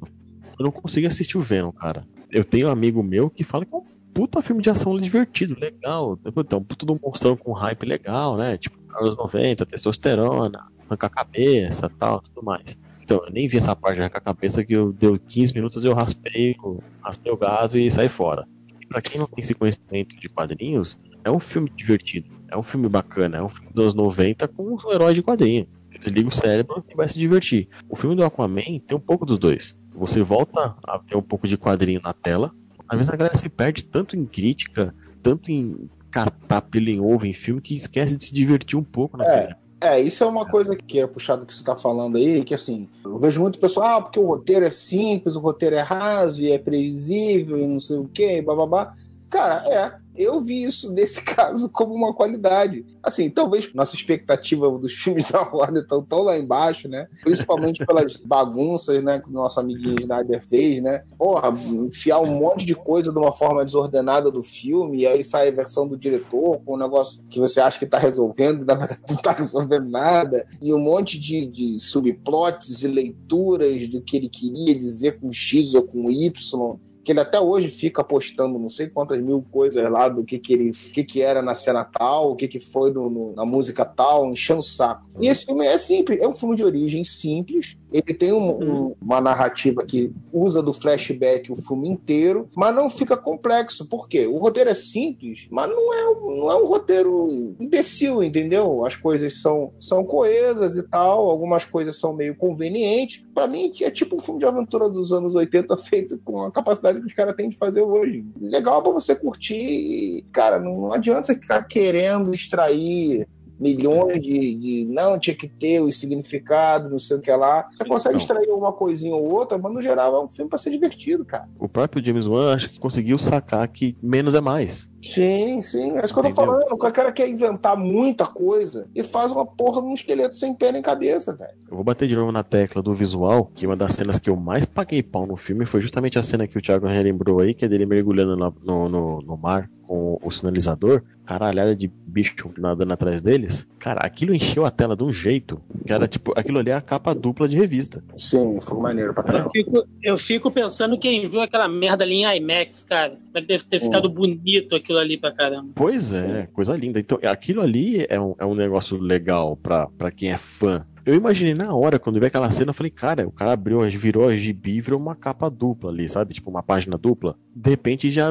Eu não consigo assistir o Venom, cara. Eu tenho um amigo meu que fala que é um puta filme de ação divertido, legal. Então, puta de um monstrão com hype legal, né? Tipo, anos 90, testosterona, arranca a cabeça tal, tudo mais. Então, eu nem vi essa parte de arrancar a cabeça que eu deu 15 minutos eu raspei, eu raspei o gato e saí fora. E pra quem não tem esse conhecimento de quadrinhos, é um filme divertido, é um filme bacana, é um filme dos anos 90 com um herói de quadrinho. Desliga o cérebro e vai se divertir. O filme do Aquaman tem um pouco dos dois. Você volta a ter um pouco de quadrinho na tela. Às vezes a galera se perde tanto em crítica, tanto em catar pelo em ovo em filme, que esquece de se divertir um pouco no É. cinema. É, isso é uma coisa que é puxado que você tá falando aí, que assim, eu vejo muito pessoal, ah, porque o roteiro é simples, o roteiro é raso e é previsível e não sei o que, bababá. Cara, é, eu vi isso nesse caso como uma qualidade. Assim, talvez nossa expectativa dos filmes da Warner estão tão lá embaixo, né? Principalmente pelas bagunças, né, que o nosso amiguinho Snyder fez, né? Porra, enfiar um monte de coisa de uma forma desordenada do filme, e aí sai a versão do diretor com um negócio que você acha que tá resolvendo, e na verdade não tá resolvendo nada, e um monte de, de subplots e leituras do que ele queria dizer com X ou com Y que ele até hoje fica postando não sei quantas mil coisas lá do que que ele, que que era na cena tal, o que que foi no, no- na música tal, enchendo o saco. E esse filme é simples, é um filme de origem simples, Ele tem um- um- uma narrativa que usa do flashback o filme inteiro, mas não fica complexo. Por quê? O roteiro é simples, mas não é, um- não é um roteiro imbecil, entendeu? As coisas são, são coesas e tal, algumas coisas são meio convenientes. Pra mim, é tipo um filme de aventura dos anos 80 feito com a capacidade que os caras têm de fazer hoje. Legal pra você curtir cara, não, não adianta você ficar querendo extrair milhões de, de não tinha que ter o significado, não sei o que lá. Você consegue extrair uma coisinha ou outra, mas no geral é um filme pra ser divertido, cara. O próprio James Wan acho que conseguiu sacar que menos é mais. Sim, sim, é isso que eu tô falando. O cara quer inventar muita coisa e faz uma porra de um esqueleto sem pé nem cabeça, velho. Eu vou bater de novo na tecla do visual, que uma das cenas que eu mais paguei pau no filme foi justamente a cena que o Thiago relembrou aí, que é dele mergulhando na- no, no, no mar com o sinalizador, caralhada de bicho nadando atrás deles. Cara, aquilo encheu a tela de um jeito que era tipo, aquilo ali é a capa dupla de revista. Sim, foi maneiro pra Eu caramba. fico, eu fico pensando quem viu aquela merda ali em IMAX, cara. Como é que deve ter ficado bonito aquilo ali pra caramba. Pois é, coisa linda. Então, aquilo ali é um, é um negócio legal pra, pra quem é fã. Eu imaginei na hora, quando vi aquela cena, eu falei, cara, o cara abriu, virou a gibi, virou uma capa dupla ali, sabe? Tipo, uma página dupla. De repente já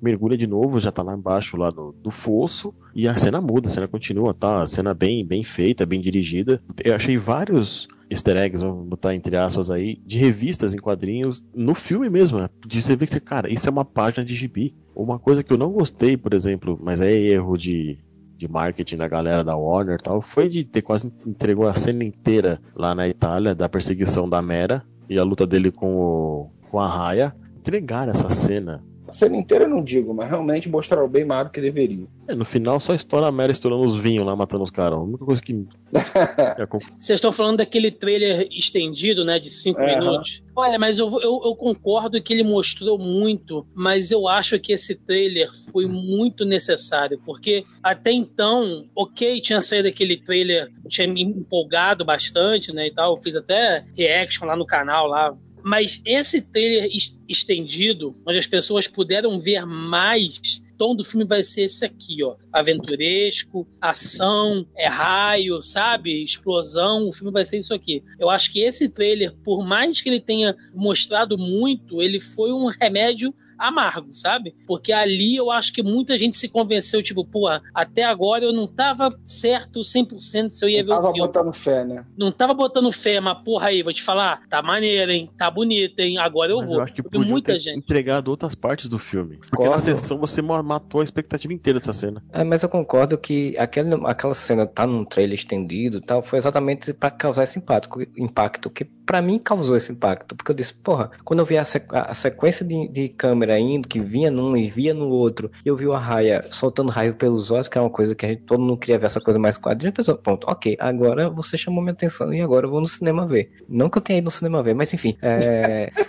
mergulha de novo, já tá lá embaixo, lá do, do fosso, e a cena muda, a cena continua, tá? A cena bem, bem feita, bem dirigida. Eu achei vários easter eggs, vamos botar entre aspas aí, de revistas em quadrinhos, no filme mesmo. né? De você ver que, cara, isso é uma página de gibi. Uma coisa que eu não gostei, por exemplo, mas é erro de, de marketing da galera da Warner e tal, foi de ter quase entregou a cena inteira lá na Itália da perseguição da Mera e a luta dele com, o, com a Raya. Entregaram essa cena. A cena inteira eu não digo, mas realmente mostraram bem mais do que deveria. É, no final só estoura a Mera estourando os vinhos lá, matando os caras. A única coisa que. é Vocês estão falando daquele trailer estendido, né, de cinco É, minutos. Olha, mas eu, eu, eu concordo que ele mostrou muito, mas eu acho que esse trailer foi muito necessário, porque até então, ok, tinha saído aquele trailer, tinha me empolgado bastante, né, e tal, eu fiz até reaction lá no canal, lá, mas esse trailer es- estendido, onde as pessoas puderam ver mais, o tom do filme vai ser esse aqui, ó. Aventuresco, ação, é raio, sabe? Explosão, o filme vai ser isso aqui. Eu acho que esse trailer, por mais que ele tenha mostrado muito, ele foi um remédio amargo, sabe? Porque ali eu acho que muita gente se convenceu, tipo, pô, até agora eu não tava certo 100% se eu ia ver Tava o filme botando fé, né? não tava botando fé, mas porra aí, vou te falar, tá maneiro, hein? Tá bonito, hein? Agora eu Mas vou. eu acho que podiam muita ter gente. entregado outras partes do filme. Porque Concordo. na sessão você ma- matou a expectativa inteira dessa cena. É, mas eu concordo que aquele, aquela cena tá num trailer estendido e tal, foi exatamente pra causar esse impacto, impacto que pra mim causou esse impacto, porque eu disse, porra, quando eu vi a, sequ- a sequência de, de câmera indo, que vinha num e via no outro, e eu vi o Arraia soltando raio pelos olhos, que é uma coisa que a gente todo mundo queria ver essa coisa mais quadrinha, eu pensei, pronto, ok, agora você chamou minha atenção e agora eu vou no cinema ver. Não que eu tenha ido no cinema ver, mas enfim, é...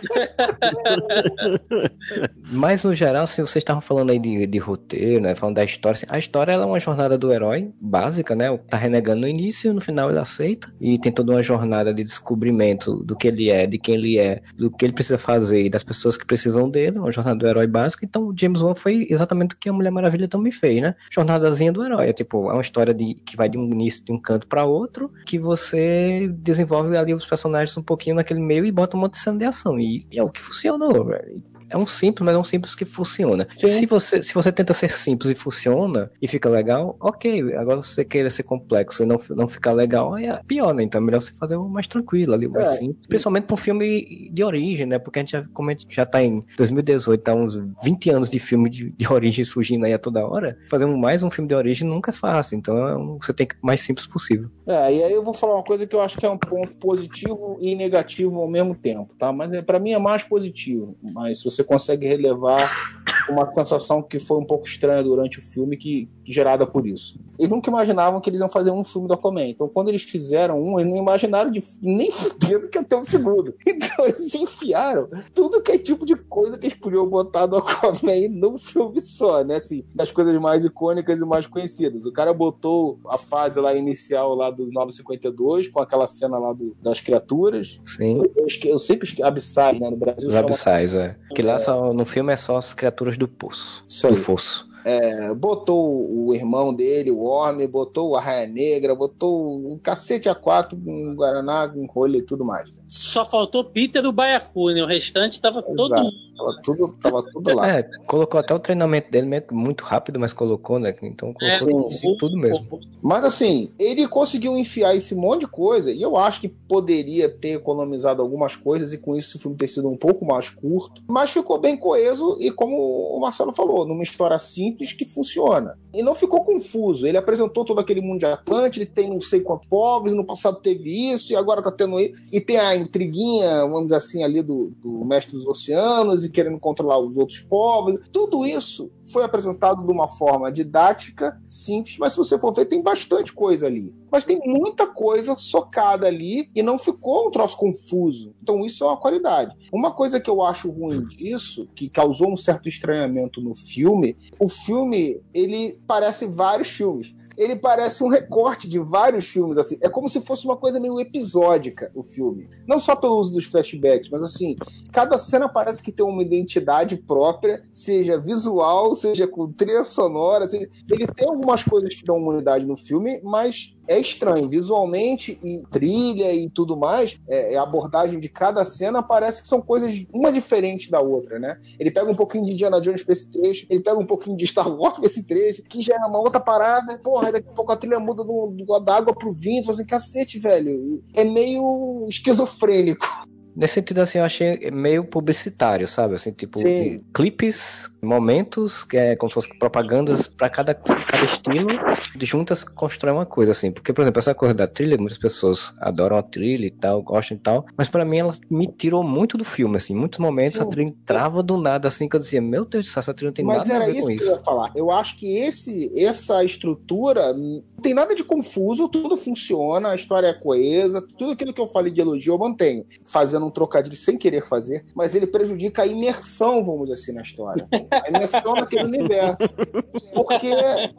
Mas no geral, assim, vocês estavam falando aí de, de roteiro, né? Falando da história. assim, a história ela é uma jornada do herói, básica, né? O que tá renegando no início, no final ele aceita. E tem toda uma jornada de descobrimento do que ele é, de quem ele é, do que ele precisa fazer e das pessoas que precisam dele. Uma jornada do herói básica. Então James Wan foi exatamente o que a Mulher Maravilha também fez, né? Jornadazinha do herói. É tipo, é uma história de, que vai de um início de um canto para outro, que você desenvolve ali os personagens um pouquinho naquele meio e bota um monte de cena de ação. E, e é o que funcionou, velho. É um simples, mas é um simples que funciona. Sim. Se você, se você tenta ser simples e funciona e fica legal, ok. Agora se você queira ser complexo e não, não ficar legal, aí é pior, né? Então é melhor você fazer o mais tranquilo ali, mais É. simples. Principalmente pra um filme de origem, né? Porque a gente já, como a gente já tá em 2018, tá uns 20 anos de filme de, de origem surgindo aí a toda hora. Fazer um, mais um filme de origem nunca é fácil. Então é um- você tem que ir mais simples possível. É, e aí eu vou falar uma coisa que eu acho que é um ponto positivo e negativo ao mesmo tempo, tá? Mas é, para mim é mais positivo. Mas se você consegue relevar uma sensação que foi um pouco estranha durante o filme, que gerada por isso. Eles nunca imaginavam que eles iam fazer um filme do Aquaman. Então, quando eles fizeram um, eles não imaginaram de nem fudendo que ia ter um segundo. Então, eles enfiaram tudo que é tipo de coisa que eles podiam botar do Aquaman num filme só, né? Assim, das coisas mais icônicas e mais conhecidas. O cara botou a fase lá inicial lá dos 952, com aquela cena lá do- das criaturas. Sim. Eu, eu, eu sempre esque... Abissais, né? No Brasil Os chama- abissais, é. Que lá só, no filme é só as criaturas do poço. Isso Do aí. fosso. É, botou o irmão dele, o Orme, botou o Arraia Negra, botou um cacete a quatro, um Guaraná, um rolho e tudo mais. Só faltou Peter e o Baiacu, né? O restante tava todo Exato. mundo. Tava tudo, tava tudo lá. É, colocou até o treinamento dele muito rápido, mas colocou, né? Então É, colocou em tudo mesmo. Mas assim, ele conseguiu enfiar esse monte de coisa, e eu acho que poderia ter economizado algumas coisas, e com isso o filme ter sido um pouco mais curto, mas ficou bem coeso, e como o Marcelo falou, numa história simples que funciona. E não ficou confuso. Ele apresentou todo aquele mundo de Atlântida, ele tem não sei quantos povos, no passado teve isso, e agora tá tendo isso. E tem a intriguinha, vamos dizer assim, ali do, do Mestre dos Oceanos, e querendo controlar os outros povos. Tudo isso foi apresentado de uma forma didática, simples, mas se você for ver, tem bastante coisa ali. Mas tem muita coisa socada ali e não ficou um troço confuso. Então isso é uma qualidade. Uma coisa que eu acho ruim disso, que causou um certo estranhamento no filme, o filme, ele parece vários filmes. Ele parece um recorte de vários filmes, assim. É como se fosse uma coisa meio episódica, o filme. Não só pelo uso dos flashbacks, mas assim, cada cena parece que tem uma identidade própria, seja visual, seja com trilha sonora. Seja... Ele tem algumas coisas que dão unidade no filme, mas é estranho. Visualmente, e trilha e tudo mais, é, a abordagem de cada cena parece que são coisas uma diferente da outra, né? Ele pega um pouquinho de Indiana Jones pra esse trecho, ele pega um pouquinho de Star Wars pra esse trecho, que já é uma outra parada. Porra, daqui a pouco a trilha muda do, do, da água pro vinho. Fala assim, cacete, velho. É meio esquizofrênico. Nesse sentido, assim, eu achei meio publicitário, sabe? Assim, tipo, Sim. clipes, momentos, que é como se fossem propagandas para cada, cada estilo, de juntas constrói uma coisa, assim. Porque, por exemplo, essa coisa da trilha, muitas pessoas adoram a trilha e tal, gostam e tal, mas para mim ela me tirou muito do filme, assim. Em muitos momentos Sim. a trilha entrava do nada, assim, que eu dizia, meu Deus do céu, essa trilha não tem Mas nada a era ver isso com que eu isso. ia falar. Eu acho que esse, essa estrutura tem nada de confuso, tudo funciona, a história é coesa, tudo aquilo que eu falei de elogio eu mantenho. Fazendo um trocadilho sem querer fazer, mas ele prejudica a imersão, vamos dizer assim, na história. A imersão naquele universo. Porque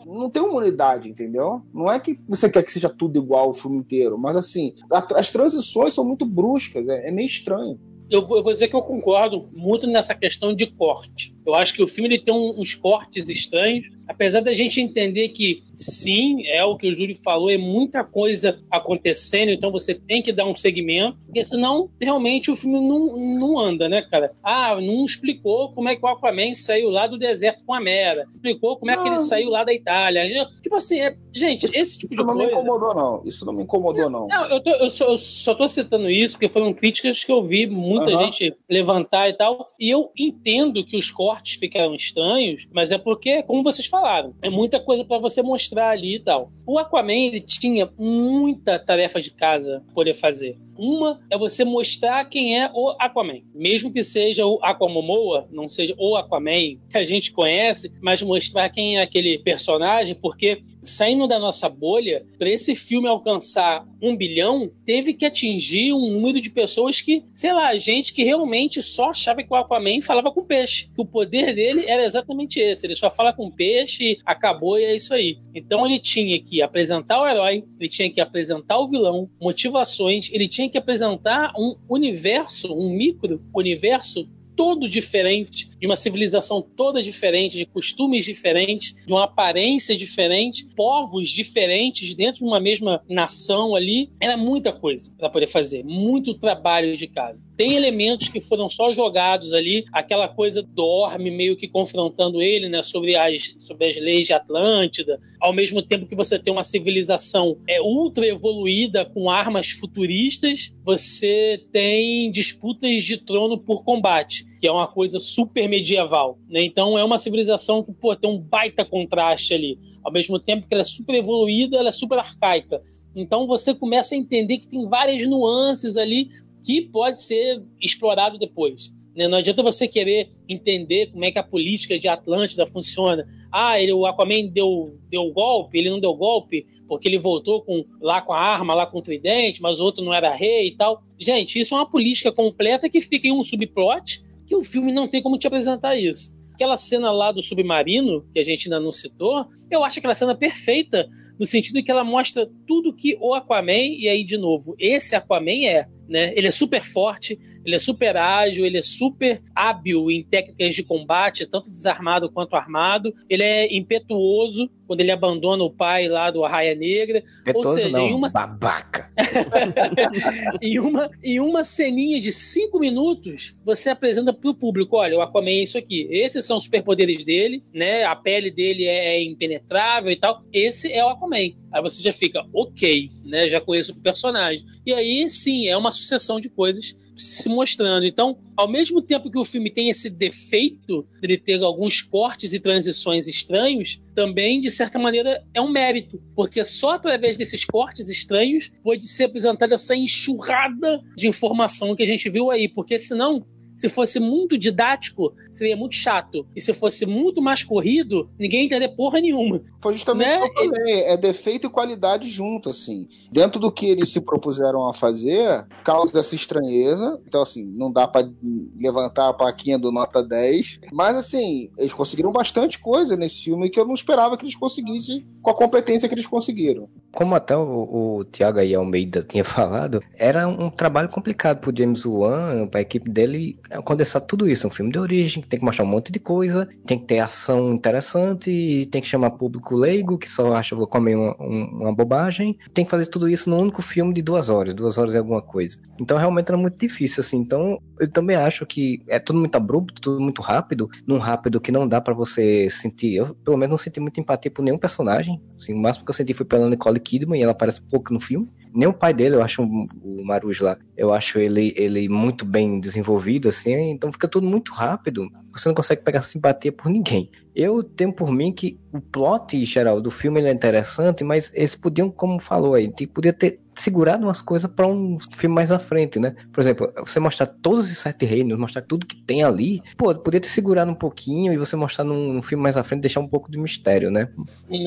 não tem uma unidade, entendeu? Não é que você quer que seja tudo igual o filme inteiro, mas assim, as transições são muito bruscas, é, é meio estranho. Eu vou, dizer que eu concordo muito nessa questão de corte. Eu acho que o filme ele tem uns cortes estranhos, apesar da gente entender que sim, é o que o Júlio falou, é muita coisa acontecendo, então você tem que dar um segmento, porque senão realmente o filme não, não anda, né, cara? Ah, não explicou como é que o Aquaman saiu lá do deserto com a Mera, explicou como é que ele saiu lá da Itália. Tipo assim, é- gente, esse tipo de Isso não me coisa. incomodou, não. Isso não me incomodou, não. Não, eu, tô- eu só, eu só tô citando isso porque foram críticas que eu vi muita Aham. gente levantar e tal. E eu entendo que os cortes ficaram estranhos, mas é porque, como vocês falaram, é muita coisa pra você mostrar ali e tal. O Aquaman, ele tinha muita tarefa de casa poder fazer. Uma é você mostrar quem é o Aquaman. Mesmo que seja o Aquamomoa, não seja o Aquaman que a gente conhece, mas mostrar quem é aquele personagem, porque saindo da nossa bolha, para esse filme alcançar um bilhão, teve que atingir um número de pessoas que, sei lá, gente que realmente só achava que o Aquaman falava com peixe. Que o poder dele era exatamente esse. Ele só fala com peixe, acabou e é isso aí. Então ele tinha que apresentar o herói, ele tinha que apresentar o vilão, motivações, ele tinha que apresentar um universo, um micro universo todo diferente, de uma civilização toda diferente, de costumes diferentes, de uma aparência diferente, povos diferentes dentro de uma mesma nação ali. Era muita coisa para poder fazer, muito trabalho de casa. Tem elementos que foram só jogados ali, aquela coisa dorme meio que confrontando ele, né, sobre as, sobre as leis de Atlântida, ao mesmo tempo que você tem uma civilização é, ultra evoluída com armas futuristas, você tem disputas de trono por combate, que é uma coisa super medieval. Né? Então é uma civilização que pô, tem um baita contraste ali. Ao mesmo tempo que ela é super evoluída, ela é super arcaica. Então você começa a entender que tem várias nuances ali que pode ser explorado depois. Né? Não adianta você querer entender como é que a política de Atlântida funciona. Ah, ele, o Aquaman deu, deu golpe, ele não deu golpe porque ele voltou com, lá com a arma, lá com o tridente, mas o outro não era rei e tal. Gente, isso é uma política completa que fica em um subplot que o filme não tem como te apresentar isso. Aquela cena lá do submarino, que a gente ainda não citou, eu acho aquela cena perfeita, no sentido que ela mostra tudo que o Aquaman, e aí de novo, esse Aquaman é. Né? Ele é super forte, ele é super ágil, ele é super hábil em técnicas de combate, tanto desarmado quanto armado. Ele é impetuoso quando ele abandona o pai lá do Arraia Negra. Petoso Ou seja, não, em uma, babaca. em, uma, em uma ceninha de cinco minutos, você apresenta pro público: olha, o Aquaman é isso aqui. Esses são os superpoderes dele, né? A pele dele é impenetrável e tal. Esse é o Aquaman. Aí você já fica, ok, né? Já conheço o personagem. E aí, sim, é uma sucessão de coisas se mostrando. Então, ao mesmo tempo que o filme tem esse defeito de ter alguns cortes e transições estranhos, também, de certa maneira, é um mérito, porque só através desses cortes estranhos pode ser apresentada essa enxurrada de informação que a gente viu aí, porque senão se fosse muito didático, seria muito chato. E se fosse muito mais corrido, ninguém ia entender porra nenhuma. Foi justamente Né? o que eu falei. É defeito e qualidade junto, assim. Dentro do que eles se propuseram a fazer, causa dessa estranheza. Então, assim, não dá pra levantar a plaquinha do nota 10. Mas, assim, eles conseguiram bastante coisa nesse filme que eu não esperava que eles conseguissem com a competência que eles conseguiram. Como até o, o Thiago aí Almeida tinha falado, era um trabalho complicado pro James Wan, pra equipe dele, condensar tudo isso. É um filme de origem, tem que mostrar um monte de coisa, tem que ter ação interessante, e tem que chamar público leigo, que só acha vou comer uma, um- uma bobagem. Tem que fazer tudo isso num único filme de duas horas, duas horas é alguma coisa. Então realmente era muito difícil, assim. Então eu também acho que é tudo muito abrupto, tudo muito rápido, num rápido que não dá pra você sentir. Eu, pelo menos, não senti muita empatia por nenhum personagem. Assim, o máximo que eu senti foi pela Nicole Kidman, e ela aparece pouco no filme. Nem o pai dele, eu acho o Maruj lá, eu acho ele, ele muito bem desenvolvido, assim, então fica tudo muito rápido. Você não consegue pegar simpatia por ninguém. Eu tenho por mim que o plot geral do filme é interessante, mas eles podiam, como falou aí, tipo, podia ter segurado umas coisas pra um filme mais à frente, né? Por exemplo, você mostrar todos os sete reinos, mostrar tudo que tem ali, pô, podia ter segurado um pouquinho e você mostrar num, num filme mais à frente, deixar um pouco de mistério, né?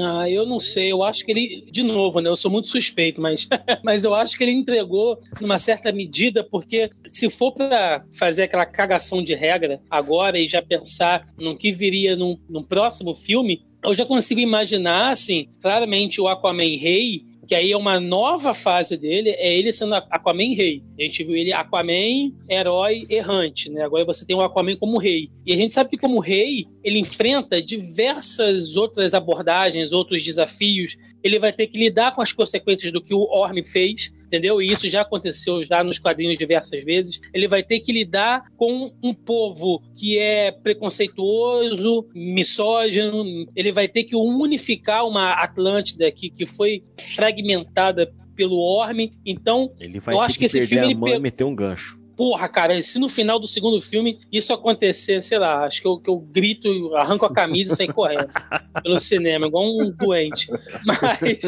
Ah, eu não sei, eu acho que ele, de novo, né? Eu sou muito suspeito, mas, mas eu acho que ele entregou numa certa medida, porque se for pra fazer aquela cagação de regra agora e já pensar no que viria num, num próximo filme, eu já consigo imaginar, assim, claramente o Aquaman Rei, que aí é uma nova fase dele, é ele sendo Aquaman Rei. A gente viu ele Aquaman, herói errante, né? Agora você tem o Aquaman como rei. E a gente sabe que como rei, ele enfrenta diversas outras abordagens, outros desafios. Ele vai ter que lidar com as consequências do que o Orm fez, entendeu? E isso já aconteceu já nos quadrinhos diversas vezes. Ele vai ter que lidar com um povo que é preconceituoso, misógino. Ele vai ter que unificar uma Atlântida que, que foi fragmentada pelo Orm. Então, Ele vai Eu acho que, que esse filme, a ele mão pe- e meter um gancho. Porra, cara, se no final do segundo filme isso acontecer, sei lá, acho que eu, que eu grito, arranco a camisa e saio correndo pelo cinema, igual um doente. Mas,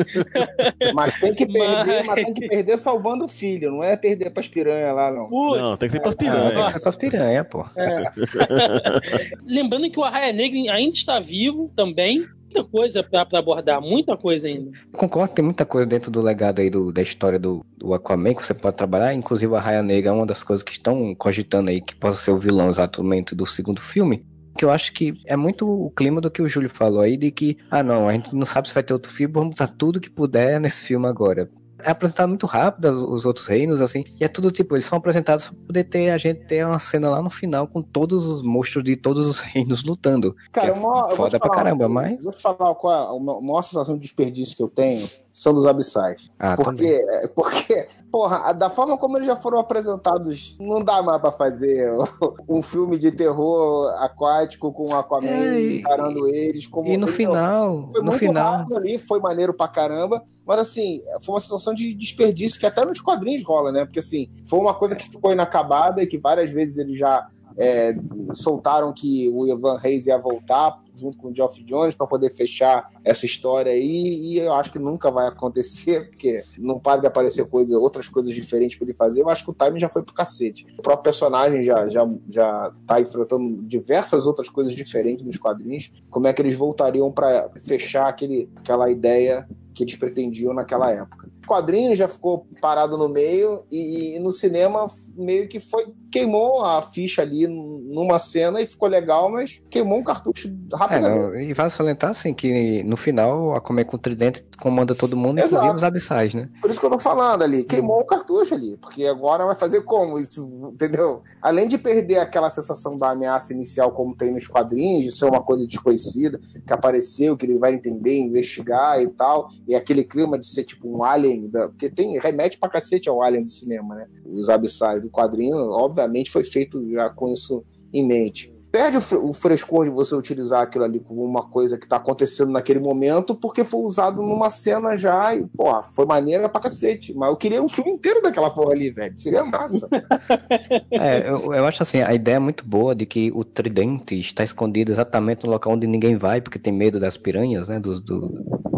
Mas tem que perder, Mas- mas tem que perder salvando o filho, não é perder pras piranhas lá, não. putz, Não, tem que ser pras Ah, tem piranhas. que ser com as piranha, pô. Lembrando que o Arraia Negra ainda está vivo também. Muita coisa pra abordar, muita coisa ainda. Concordo, tem muita coisa dentro do legado aí do, da história do, do Aquaman que você pode trabalhar. Inclusive, a Raia Negra é uma das coisas que estão cogitando aí que possa ser o vilão exatamente do segundo filme. Que eu acho que é muito o clima do que o Júlio falou aí, de que, ah não, a gente não sabe se vai ter outro filme, vamos usar tudo que puder nesse filme agora. É apresentado muito rápido os outros reinos, assim, e é tudo tipo, eles são apresentados pra poder ter a gente ter uma cena lá no final com todos os monstros de todos os reinos lutando. Cara, é vou foda te pra falar uma caramba, mas- Vou te falar qual é a ma- maior sensação de desperdício que eu tenho são dos abissais. Ah. Porque, porque, porra, da forma como eles já foram apresentados, não dá mais pra fazer um filme de terror aquático com o Aquaman É, encarando eles. Como E no final, Foi no muito final, ali, foi maneiro pra caramba, mas assim, foi uma sensação de desperdício que até nos quadrinhos rola, né? Porque assim, foi uma coisa que ficou inacabada e que várias vezes eles já é, soltaram que o Ivan Reis ia voltar junto com o Geoff Jones para poder fechar essa história aí, e eu acho que nunca vai acontecer, porque não para de aparecer coisa, outras coisas diferentes para ele fazer. Eu acho que o timing já foi pro cacete. O próprio personagem já, já, já tá enfrentando diversas outras coisas diferentes nos quadrinhos. Como é que eles voltariam para fechar aquele, aquela ideia que eles pretendiam naquela época. Quadrinhos já ficou parado no meio e, e no cinema meio que foi queimou a ficha ali numa cena e ficou legal, mas queimou um cartucho É, rapidamente. não, e vale salientar assim que no final a Comer com o Tridente comanda todo mundo, Exato. inclusive os abissais, né? Por isso que eu tô falando ali, queimou o cartucho ali, porque agora vai fazer como isso, entendeu? Além de perder aquela sensação da ameaça inicial, como tem nos quadrinhos, de ser uma coisa desconhecida, que apareceu, que ele vai entender, investigar e tal, e aquele clima de ser tipo um alien, da- porque tem remete pra cacete ao alien do cinema, né? Os abissais do quadrinho, obviamente, foi feito já com isso em mente. Perde o fre- o frescor de você utilizar aquilo ali como uma coisa que tá acontecendo naquele momento, porque foi usado numa cena já e, porra, foi maneira pra cacete. Mas eu queria um filme inteiro daquela porra ali, velho. Seria massa. É, eu, eu acho assim, a ideia é muito boa de que o tridente está escondido exatamente no local onde ninguém vai, porque tem medo das piranhas, né? Dos, do-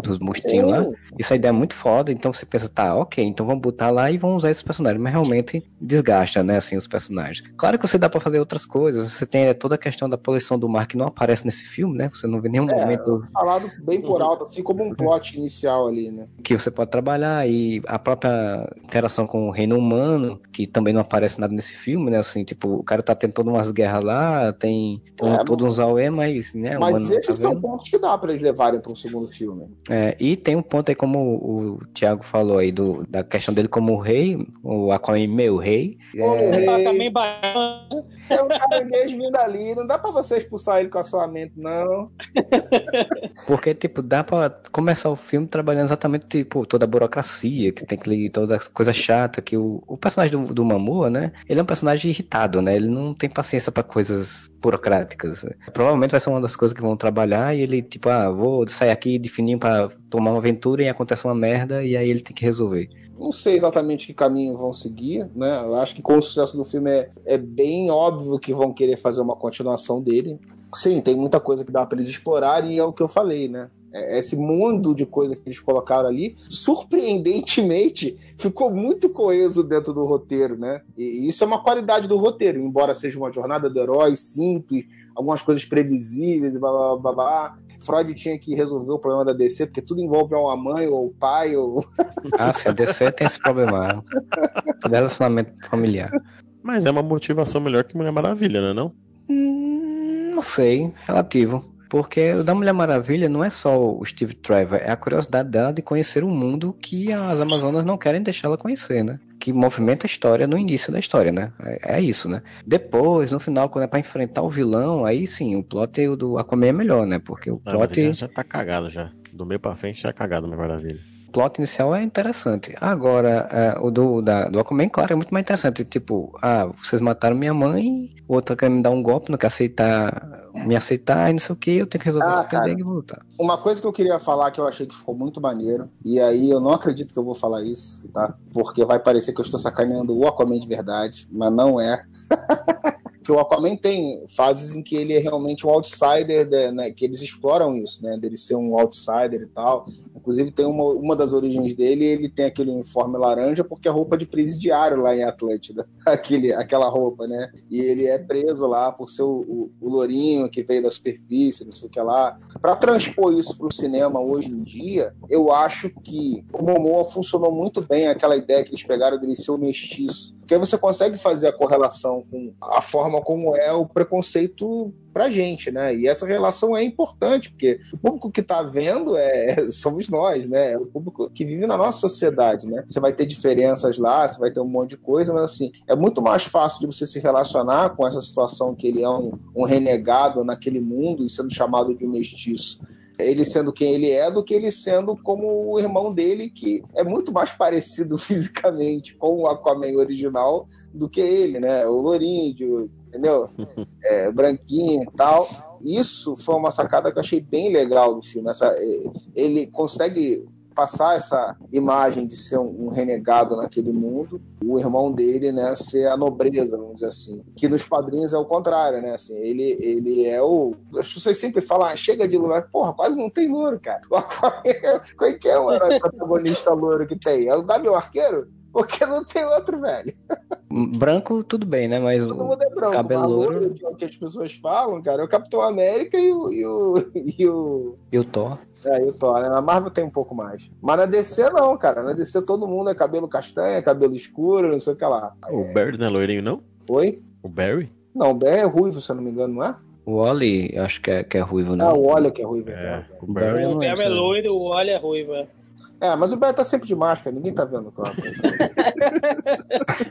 dos monstrinhos lá. Isso a ideia é muito foda, então você pensa, tá, ok, então vamos botar lá e vamos usar esses personagens, mas realmente desgasta, né, assim, os personagens. Claro que você dá pra fazer outras coisas, você tem toda a questão da poluição do mar que não aparece nesse filme, né, você não vê nenhum É. momento Falado bem por alto, assim como um plot inicial ali, né? que você pode trabalhar e a própria interação com o reino humano, que também não aparece nada nesse filme, né, assim, tipo, o cara tá tendo todas umas guerras lá, tem, tem É, todos uns auê, mas, né, Mas não esses tá são pontos que dá pra eles levarem pra um segundo filme. É, e tem um ponto aí, como o, Thiago falou aí, do, da questão dele como rei, o Aquaman meu rei. É, tá rei. também baiano. É um caranguejo vindo ali, não dá pra você expulsar ele com a sua mente, não. porque, tipo, dá pra começar o filme trabalhando exatamente, tipo, toda a burocracia, que tem que ler toda coisa chata, que o, o personagem do, do Mamua, né, ele é um personagem irritado, né, ele não tem paciência pra coisas burocráticas. Provavelmente vai ser uma das coisas que vão trabalhar e ele, tipo, ah, vou sair aqui de fininho pra tomar uma aventura e acontece uma merda e aí ele tem que resolver. Não sei exatamente que caminho vão seguir, né? Eu acho que com o sucesso do filme é, é bem óbvio que vão querer fazer uma continuação dele. Sim, tem muita coisa que dá pra eles explorarem e é o que eu falei, né? É- Esse mundo de coisa que eles colocaram ali, surpreendentemente, ficou muito coeso dentro do roteiro, né? E isso é uma qualidade do roteiro, embora seja uma jornada do herói simples, algumas coisas previsíveis e blá blá blá blá. Freud tinha que resolver o problema da DC, porque tudo envolve a mãe, ou o pai, ou Ah, sim, a DC tem esse problema. Todo relacionamento familiar. Mas é uma motivação melhor que Mulher Maravilha, né? Não? Hum, Não sei, relativo. Porque o da Mulher Maravilha não é só o Steve Trevor, é a curiosidade dela de conhecer o mundo que as Amazonas não querem deixar ela conhecer, né? Que movimenta a história no início da história, né? É, é isso, né? Depois, no final, quando é pra enfrentar o vilão, aí sim, o plot do Aquaman é melhor, né? Porque o plot, já, já tá cagado já. Do meio pra frente já é cagado, Mulher Maravilha. Plot inicial é interessante. Agora, é, o do, da, do Aquaman, claro, é muito mais interessante. Tipo, ah, vocês mataram minha mãe, o outro quer me dar um golpe, não quer aceitar, me aceitar, e não sei o que, eu tenho que resolver Ah, cara. perrengue e voltar. Uma coisa que eu queria falar que eu achei que ficou muito maneiro, e aí eu não acredito que eu vou falar isso, tá? Porque vai parecer que eu estou sacaneando o Aquaman de verdade, mas não é. Porque o Aquaman tem fases em que ele é realmente um outsider, né, que eles exploram isso, né? Dele ser um outsider e tal. Inclusive, tem uma, uma das origens dele, ele tem aquele uniforme laranja porque é roupa de presidiário lá em Atlântida. Aquele, aquela roupa, né? E ele é preso lá por ser o, o, o lourinho que veio da superfície, não sei o que lá. Para transpor isso para o cinema hoje em dia, eu acho que o Momoa funcionou muito bem aquela ideia que eles pegaram dele ser o mestiço. Porque você consegue fazer a correlação com a forma como é o preconceito pra gente, né? E essa relação é importante, porque o público que tá vendo é somos nós, né? É o público que vive na nossa sociedade, né? Você vai ter diferenças lá, você vai ter um monte de coisa, mas assim, é muito mais fácil de você se relacionar com essa situação que ele é um, um renegado naquele mundo e sendo chamado de um mestiço ele sendo quem ele é, do que ele sendo como o irmão dele, que é muito mais parecido fisicamente com o Aquaman original do que ele, né? O Lourinho, entendeu? É, branquinho e tal. Isso foi uma sacada que eu achei bem legal do filme. Essa, ele consegue passar essa imagem de ser um, um, renegado naquele mundo, o irmão dele, né, ser a nobreza, vamos dizer assim. Que nos quadrinhos é o contrário, né? Assim, ele, ele é o. As pessoas sempre falam, ah, chega de louro. Porra, quase não tem louro, cara. O Aquaman, qual que é o herói protagonista louro que tem? É o Gabriel Arqueiro? Porque não tem outro, velho. Branco, tudo bem, né? Mas Todo mundo é branco. cabelo louro. O que as pessoas falam, cara, é o Capitão América e o. E o, e o, e o Thor. É, e o Thor, né? Na Marvel tem um pouco mais. Mas na DC não, cara. Na DC todo mundo é cabelo castanha, cabelo escuro, não sei o que lá. O Barry não é loirinho, não? Oi? O Barry? Não, o Barry é ruivo, se eu não me engano, não é? O Oli, acho que é, que é ruivo, Não, não. ah, o Olha que é ruivo. É, então. o Barry. O não lembro Barry é é- loiro, o Olha é ruivo. é. É, mas o Barry tá sempre de máscara, ninguém tá vendo. Claro.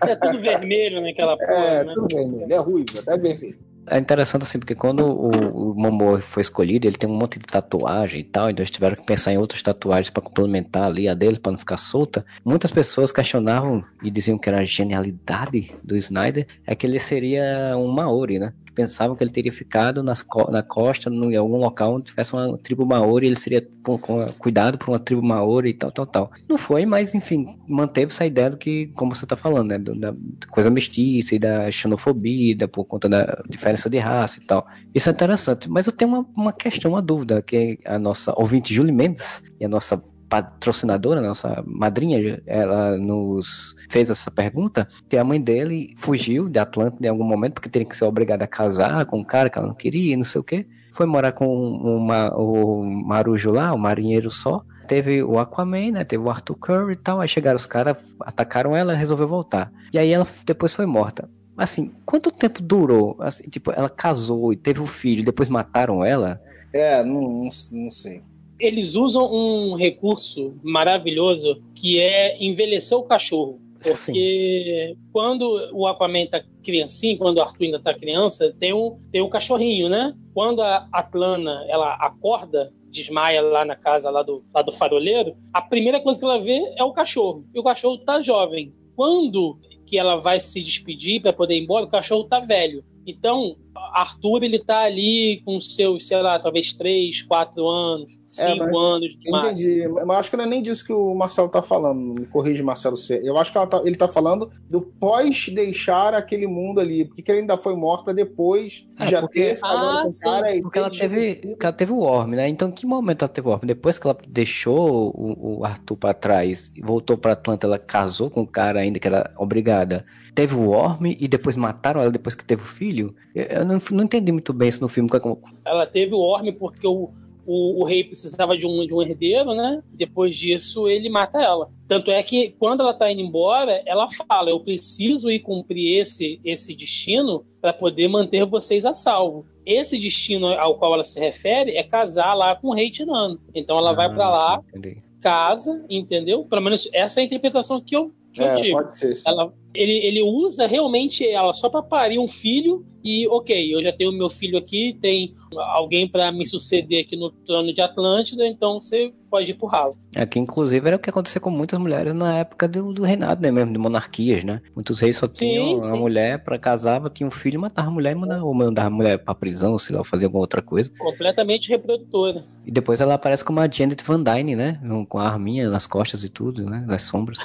É tudo vermelho naquela porra, É, né? tudo vermelho. É ruivo, até vermelho. É interessante assim, porque quando o, o foi escolhido, ele tem um monte de tatuagem e tal, então eles tiveram que pensar em outras tatuagens para complementar ali a dele, para não ficar solta. Muitas pessoas questionavam e diziam que era a genialidade do Snyder, é que ele seria um Maori, né? Pensavam que ele teria ficado nas na costa, em algum local onde tivesse uma tribo Maori, ele seria com, com- cuidado por uma tribo Maori e tal, tal, tal. Não foi, mas enfim, manteve essa ideia do que, como você tá falando, né? da coisa mestiça e da xenofobia, da- por conta da diferença de raça e tal. Isso é interessante. Mas eu tenho uma, uma questão, uma dúvida, que a nossa ouvinte Julie Mendes e a nossa patrocinadora, nossa madrinha, ela nos fez essa pergunta, que a mãe dele fugiu de Atlântida em algum momento, porque teria que ser obrigada a casar com um cara que ela não queria, não sei o quê. Foi morar com uma, o Marujo lá, o marinheiro só. Teve o Aquaman, né? Teve o Arthur Curry e tal. Aí chegaram os caras, atacaram ela resolveu voltar. E aí ela depois foi morta. Assim, quanto tempo durou? Assim, tipo, ela casou e teve um filho, depois mataram ela? É, não, não, não sei. Eles usam um recurso maravilhoso que é envelhecer o cachorro. Porque quando o Aquaman tá criancinho, quando o Arthur ainda tá criança, tem um, tem um cachorrinho, né? Quando a Atlana, ela acorda, desmaia lá na casa lá do, lá do faroleiro, a primeira coisa que ela vê é o cachorro. E o cachorro tá jovem. Quando que ela vai se despedir para poder ir embora, o cachorro tá velho. Então, Arthur, ele tá ali com seus, sei lá, talvez 3, 4 anos, 5 mas- anos no máximo. Entendi. Mas acho que não é nem disso que o Marcelo tá falando. Me corrige, Marcelo. se- Eu acho que ela tá- ele tá falando do pós deixar aquele mundo ali. Porque que ela ainda foi morta depois de É, já porque- ter falado Ah, com o sim, cara. e Porque ela teve, ela teve o Orm, né? Então, em que momento ela teve o Orm? Depois que ela deixou o, o Arthur pra trás e voltou pra Atlanta, ela casou com o cara ainda que era obrigada. Teve o Orm e depois mataram ela depois que teve o filho? Eu, eu não, não entendi muito bem isso no filme. como- Ela teve o Orme porque o, o, o rei precisava de um, de um herdeiro, né? Depois disso, ele mata ela. Tanto é que quando ela tá indo embora, ela fala: Eu preciso ir cumprir esse, esse destino para poder manter vocês a salvo. Esse destino ao qual ela se refere é casar lá com o rei tirano. Então ela vai para lá, Ah, Entendi. casa, entendeu? Pelo menos essa é a interpretação que eu, que eu É, tive. pode ser. sim. Ela, ele, ele usa realmente ela só para parir um filho e, ok, eu já tenho meu filho aqui, tem alguém para me suceder aqui no trono de Atlântida, então você pode ir pro ralo. É que inclusive era o que acontecia com muitas mulheres na época do, do reinado, né? Mesmo de monarquias, né? Muitos reis só Sim, tinham a sim. mulher pra casava, tinha um filho, matava a mulher e mandava, ou mandava a mulher pra prisão, sei lá, fazer alguma outra coisa. Completamente reprodutora. E depois ela aparece como a Janet Van Dyne, né? Com a arminha nas costas e tudo, né? Das sombras.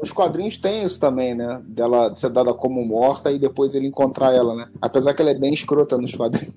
Os quadrinhos têm isso também, né? Dela ser dada como morta e depois ele encontrar ela, né? Apesar que ela é bem escrota nos quadrinhos.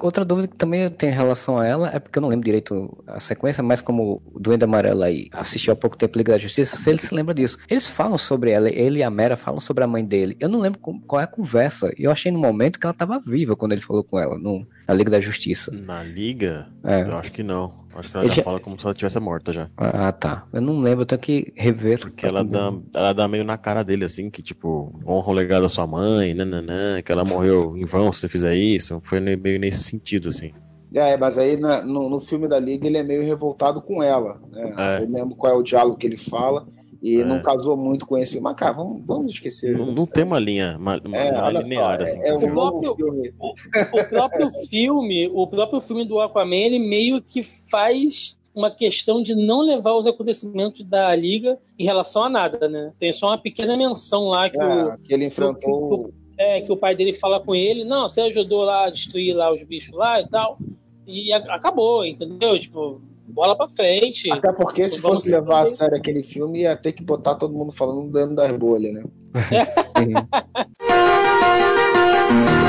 Outra dúvida que também eu tenho em relação a ela é porque eu não lembro direito a sequência, mas como o Duende Amarelo aí assistiu há pouco tempo Liga da Justiça, se ele se lembra disso. Eles falam sobre ela, ele e a Mera falam sobre a mãe dele. Eu não lembro qual é a conversa. E eu achei no momento que ela tava viva quando ele falou com ela, no, na Liga da Justiça. Na liga? É. Eu acho que não. Acho que ela Ele já já- fala como se ela tivesse morta já. Ah, tá. Eu não lembro, eu tenho que rever. Porque ela dá, ela dá meio na cara dele, assim, que tipo, honra o legado da sua mãe, nananã, que ela morreu em vão se você fizer isso. Foi meio nesse sentido, assim. É, mas aí na- no, no filme da Liga ele é meio revoltado com ela. Né? É. Eu lembro qual é o diálogo que ele fala. E É. não casou muito com esse. Mas, cara, vamos, vamos esquecer. Não, não tem uma linha, uma, uma É, linear, só, assim. é, é um novo próprio- filme. O próprio filme, o próprio filme do Aquaman, ele meio que faz uma questão de não levar os acontecimentos da liga em relação a nada, né? Tem só uma pequena menção lá que o É, que ele enfrentou. é, que o pai dele fala com ele, não, você ajudou lá a destruir lá os bichos lá e tal. E a- acabou, entendeu? Tipo, bola pra frente. Até porque se fosse levar a sério aquele filme, ia ter que botar todo mundo falando dando das bolhas, né?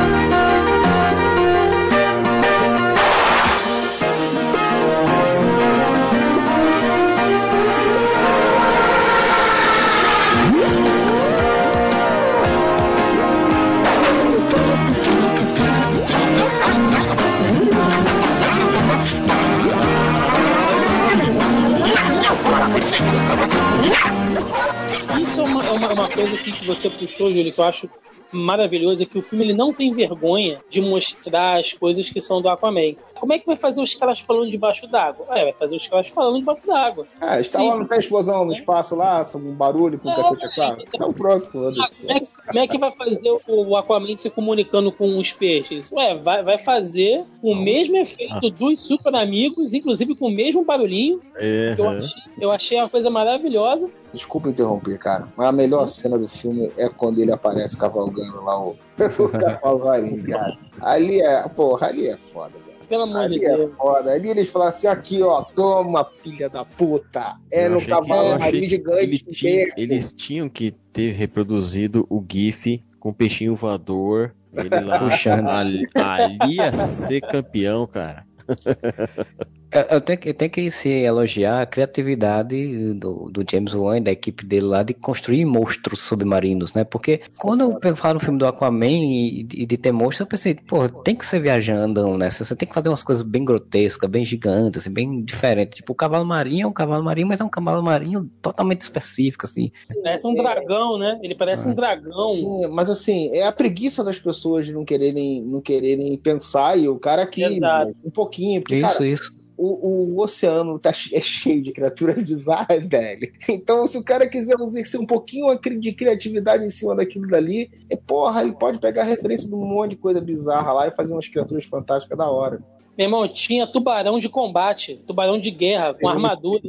coisa que você puxou, Júlio, que eu acho maravilhoso é que o filme ele não tem vergonha de mostrar as coisas que são do Aquaman. Como é que vai fazer os caras falando debaixo d'água? É, vai fazer os caras falando debaixo d'água. É, está lá, não tem explosão no espaço lá, um barulho com o É, cacete a quatro. Então pronto, Ah, foda-se. como, é, que- como é que vai fazer o Aquaman se comunicando com os peixes? Ué, vai, vai fazer o mesmo efeito dos super amigos, inclusive com o mesmo barulhinho. É, que eu, achei, eu achei uma coisa maravilhosa. Desculpa interromper, cara, mas a melhor cena do filme é quando ele aparece cavalgando lá o, o cavalo marinho, cara. Ali é, porra, ali é foda. Pelo amor de Ali é Deus. foda. Ali eles falam assim: aqui, ó, toma, filha da puta. É Eu no que- eu cavalo que gigante. ele tinha- eles tinham que ter reproduzido o GIF com o peixinho voador. Ele lá Puxando. ali, ali ia ser campeão, cara. Eu, eu tenho, que- eu tenho que se elogiar a criatividade do, do James Wan e da equipe dele lá de construir monstros submarinos, né? Porque quando eu falo no filme do Aquaman e, e de ter monstros, eu pensei, pô, tem que ser viajando nessa. Você tem que fazer umas coisas bem grotescas, bem gigantes, assim, bem diferentes. Tipo, o cavalo marinho é um cavalo marinho, mas é um cavalo marinho totalmente específico, assim. Parece um dragão, né? Ele parece um dragão. Sim, mas assim, é a preguiça das pessoas de não quererem, não quererem pensar e o cara aqui Exato. um pouquinho, porque Isso, cara, isso. O, o oceano tá é cheio de criaturas bizarras, velho. Então, se o cara quiser exercer um pouquinho a cri- de criatividade em cima daquilo dali, é porra, ele pode pegar referência de um monte de coisa bizarra lá e fazer umas criaturas fantásticas da hora. Meu irmão, tinha tubarão de combate, tubarão de guerra, com armadura.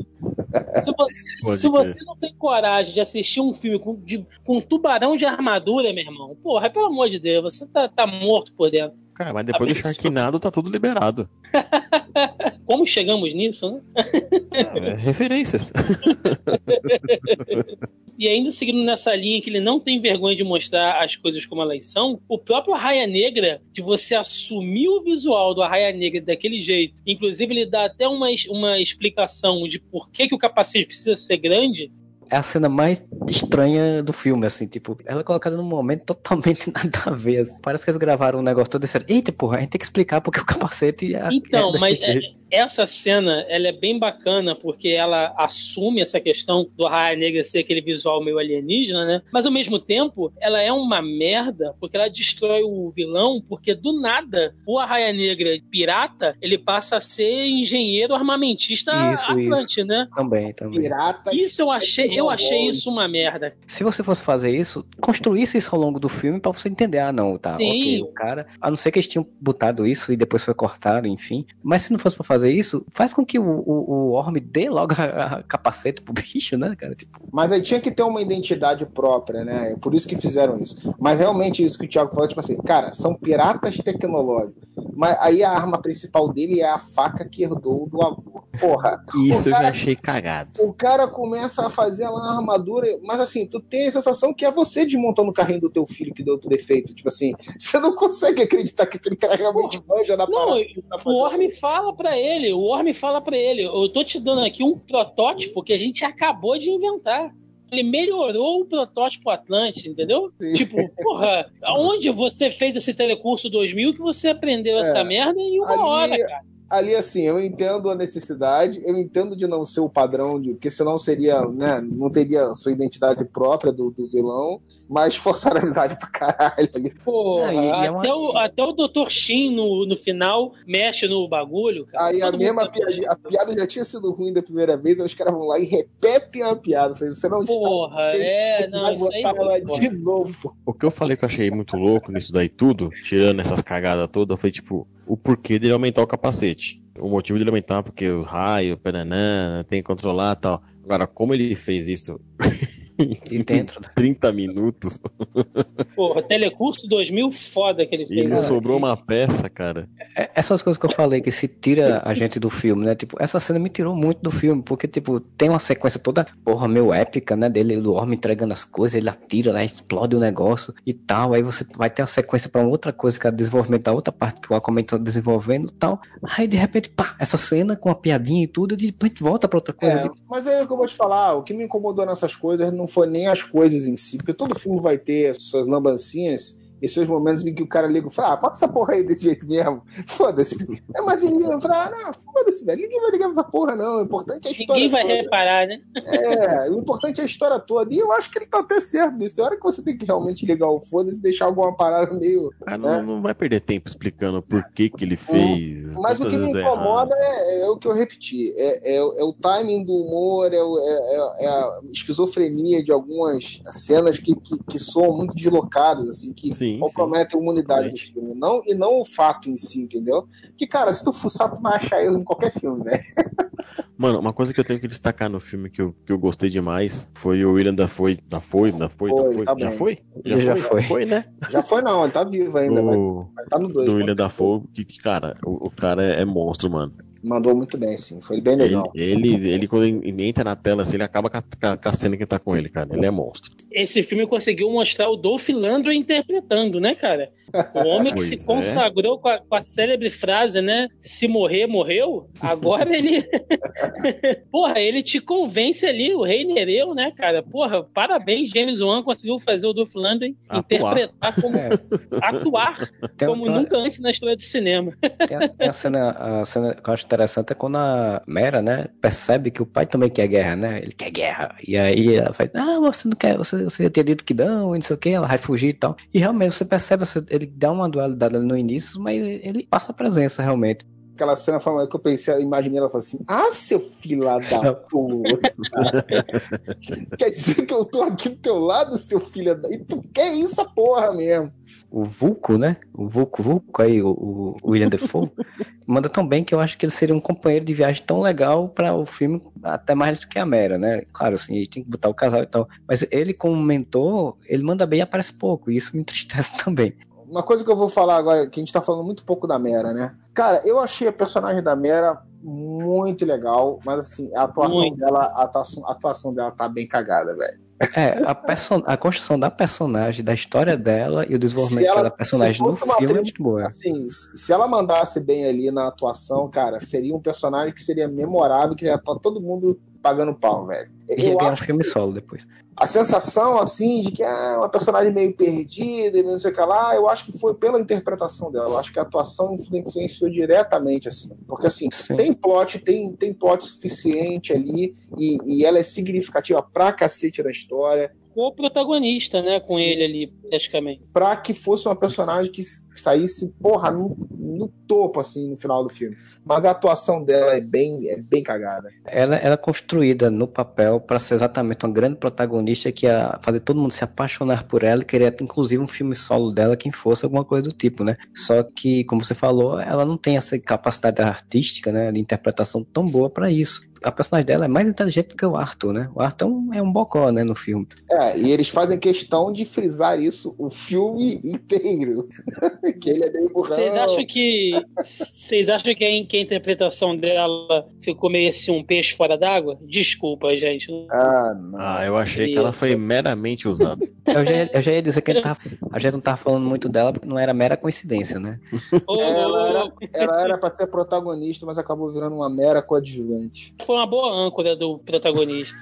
Se você, se você não tem coragem de assistir um filme com, de, com tubarão de armadura, meu irmão, porra, pelo amor de Deus, você tá, tá morto por dentro. Cara, mas depois do Sharknado tá tudo liberado. Como chegamos nisso, né? Ah, é referências. E ainda seguindo nessa linha que ele não tem vergonha de mostrar as coisas como elas são, o próprio Arraia Negra, de você assumir o visual do Arraia Negra daquele jeito, inclusive ele dá até uma, uma explicação de por que, que o capacete precisa ser grande, É a cena mais estranha do filme, assim, tipo, ela é colocada num momento totalmente nada a ver. assim. Parece que eles gravaram um negócio todo diferente. Eita, porra, a gente tem que explicar porque o capacete é. Então, é desse mas jeito. é- essa cena ela é bem bacana porque ela assume essa questão do Arraia Negra ser aquele visual meio alienígena, né? Mas ao mesmo tempo, ela é uma merda porque ela destrói o vilão, porque do nada o Arraia Negra pirata ele passa a ser engenheiro armamentista Isso, Atlante, né? Também, também. Pirata. Isso eu achei, eu achei isso uma merda. Se você fosse fazer isso, construísse isso ao longo do filme pra você entender, ah, não, tá, Sim. ok, o cara, a não ser que eles tinham botado isso e depois foi cortado, enfim. Mas se não fosse pra fazer isso, faz com que o, o, o Orm dê logo a, a capacete pro bicho, né, cara? Tipo, Mas aí tinha que ter uma identidade própria, né? É por isso que fizeram isso. Mas realmente isso que o Thiago falou, tipo assim, cara, são piratas tecnológicos. Mas aí a arma principal dele é a faca que herdou do avô. Porra. Isso O eu cara- já achei cagado. O cara começa a fazer lá uma armadura, mas assim, tu tem a sensação que é você desmontando o carrinho do teu filho que deu tudo defeito. Tipo assim, você não consegue acreditar que aquele cara realmente manja da Não, parada. tá o fazendo. Orm fala pra ele, o Orm fala pra ele, eu tô te dando aqui um protótipo que a gente acabou de inventar. Ele melhorou o protótipo Atlante, entendeu? Sim. Tipo, porra, aonde você fez esse telecurso 2000 que você aprendeu essa merda em uma Ali- hora, cara? ali assim, eu entendo a necessidade, eu entendo de não ser o padrão, de, porque senão seria, né, não teria a sua identidade própria do, do vilão, mas forçaram a amizade pra caralho ali. Porra, Não, e- e é uma- até, o, até o Dr. Shin no, no final mexe no bagulho, cara. Aí a Todo mundo mesma piada, a piada já tinha sido ruim da primeira vez, aí os caras vão lá e repetem a piada. Eu falei, Você não Porra, é, não, isso aí foda. de novo. O que eu falei que eu achei muito louco nisso daí tudo, tirando essas cagadas todas, foi tipo, o porquê dele aumentar o capacete. O motivo dele aumentar, porque o raio, peranã, tem que controlar e tal. Agora, como ele fez isso e dentro. 30 minutos, Porra, Telecurso 2000, foda que ele e fez. não né? sobrou uma peça, cara. É, Essas coisas que eu falei que se tira a gente do filme, né? Tipo, essa cena me tirou muito do filme, porque, tipo, tem uma sequência toda, porra, meio épica, né? Dele, do Orm entregando as coisas, ele atira lá, explode o negócio e tal. Aí você vai ter a sequência pra outra coisa, que é o desenvolvimento da outra parte que o Aquaman tá desenvolvendo e tal. Aí, de repente, pá, essa cena com a piadinha e tudo, e depois volta pra outra coisa. É, mas é o que eu vou te falar, o que me incomodou nessas coisas não foi nem as coisas em si, porque todo filme vai ter as suas lambancinhas Esses momentos em que o cara liga e fala, ah, fala essa porra aí desse jeito mesmo. Foda-se. É, mas ele liga e fala, ah, não, foda-se, velho. Ninguém vai ligar pra essa porra, não. O importante é a história. Ninguém vai toda. reparar, né? É, o importante é a história toda. E eu acho que ele tá até certo nisso. Tem hora que você tem que realmente ligar o foda-se e deixar alguma parada meio. Ah, não, não vai perder tempo explicando por que que ele fez. Mas o que me incomoda é, é o que eu repeti. É, é- é o timing do humor, é, o- é- é- é a esquizofrenia de algumas cenas que, que, que soam muito deslocadas, assim, que Sim, comprometem a humanidade do filme. Não, e não o fato em si, entendeu? Que, cara, se tu fuçar, tu vai achar erro em qualquer filme, velho. Mano, uma coisa que eu tenho que destacar no filme que eu, que eu gostei demais foi o William Dafoe. Dafoe, Dafoe, Foi, Dafoe. tá já foi? Ele já foi. Foi, né? Já foi, não, ele tá vivo ainda, O, vai tá no 2. do William Dafoe, que, que, cara, o, o cara é monstro, mano. Mandou muito bem, sim. Foi bem Ele, legal. ele, ele, quando ele entra na tela, assim, ele acaba com a, cena que tá com ele, cara. Ele é monstro. Esse filme conseguiu mostrar o Dolph Lundgren interpretando, né, cara? O homem que se é. consagrou com a, com a célebre frase, né? Se morrer, morreu. Agora ele. Porra, ele te convence ali, o rei Nereu, né, cara? Porra, parabéns, James Wan conseguiu fazer o Dolph Atuar. interpretar como. É. atuar Tem, como nunca antes na história do cinema. tem a, tem a cena, a cena que eu acho interessante é quando a Mera, né, percebe que o pai também quer guerra, né? Ele quer guerra. E aí ela faz, ah, você não quer, você, você tinha dito que não, e não sei o que, ela vai fugir e tal. E realmente você percebe, ele dá uma dualidade ali no início, mas ele passa a presença realmente. Aquela cena que eu pensei, eu imaginei ela falou assim: Ah, seu filho da puta. quer dizer que eu tô aqui do teu lado, seu filho da. E tu quer isso, porra mesmo. O Vulco, né? O Vulco, Vulco aí, o, o William Defoe, manda tão bem que eu acho que ele seria um companheiro de viagem tão legal para o filme, até mais do que a Mera, né? Claro, assim, tem que botar o casal e tal. Mas ele, como mentor, ele manda bem e aparece pouco, e isso me entristece também. Uma coisa que eu vou falar agora, que a gente tá falando muito pouco da Mera, né? Cara, eu achei a personagem da Mera muito legal, mas assim, a atuação Muito. dela, a atuação, a atuação dela tá bem cagada, velho. É, a, person... a construção da personagem, da história dela e o desenvolvimento Se ela- daquela personagem no filme é atriz- muito boa. Assim, se ela mandasse bem ali na atuação, cara, seria um personagem que seria memorável, que ia estar todo mundo pagando pau, velho. E ia ganhar um filme solo depois. a sensação, assim, de que é uma personagem meio perdida e não sei o que lá, eu acho que foi pela interpretação dela. Eu acho que a atuação influ- influenciou diretamente, assim. Porque, assim, Sim. tem plot, tem, tem plot suficiente ali e, e ela é significativa pra cacete da história. O protagonista, né, com ele ali, praticamente. Pra que fosse uma personagem que saísse, porra, no, no topo, assim, no final do filme. Mas a atuação dela é bem, é bem cagada. Ela, ela é construída no papel para ser exatamente uma grande protagonista que ia fazer todo mundo se apaixonar por ela e querer inclusive um filme solo dela, quem fosse alguma coisa do tipo, né? Só que, como você falou, ela não tem essa capacidade artística, né, de interpretação tão boa para isso. A personagem dela é mais inteligente do que o Arthur, né? O Arthur é um, é um bocó, né, no filme. É, e eles fazem questão de frisar isso o filme inteiro. que ele é meio burrão. Vocês acham que. Vocês acham que a, que a interpretação dela ficou meio assim um peixe fora d'água? Desculpa, gente. Ah, não. Ah, eu achei que ela foi meramente usada. Eu já, ia- eu já ia dizer que a gente, tava- a gente não tava falando muito dela porque não era mera coincidência, né? Ela era, ela era pra ser protagonista, mas acabou virando uma mera coadjuvante. Foi uma boa âncora do protagonista.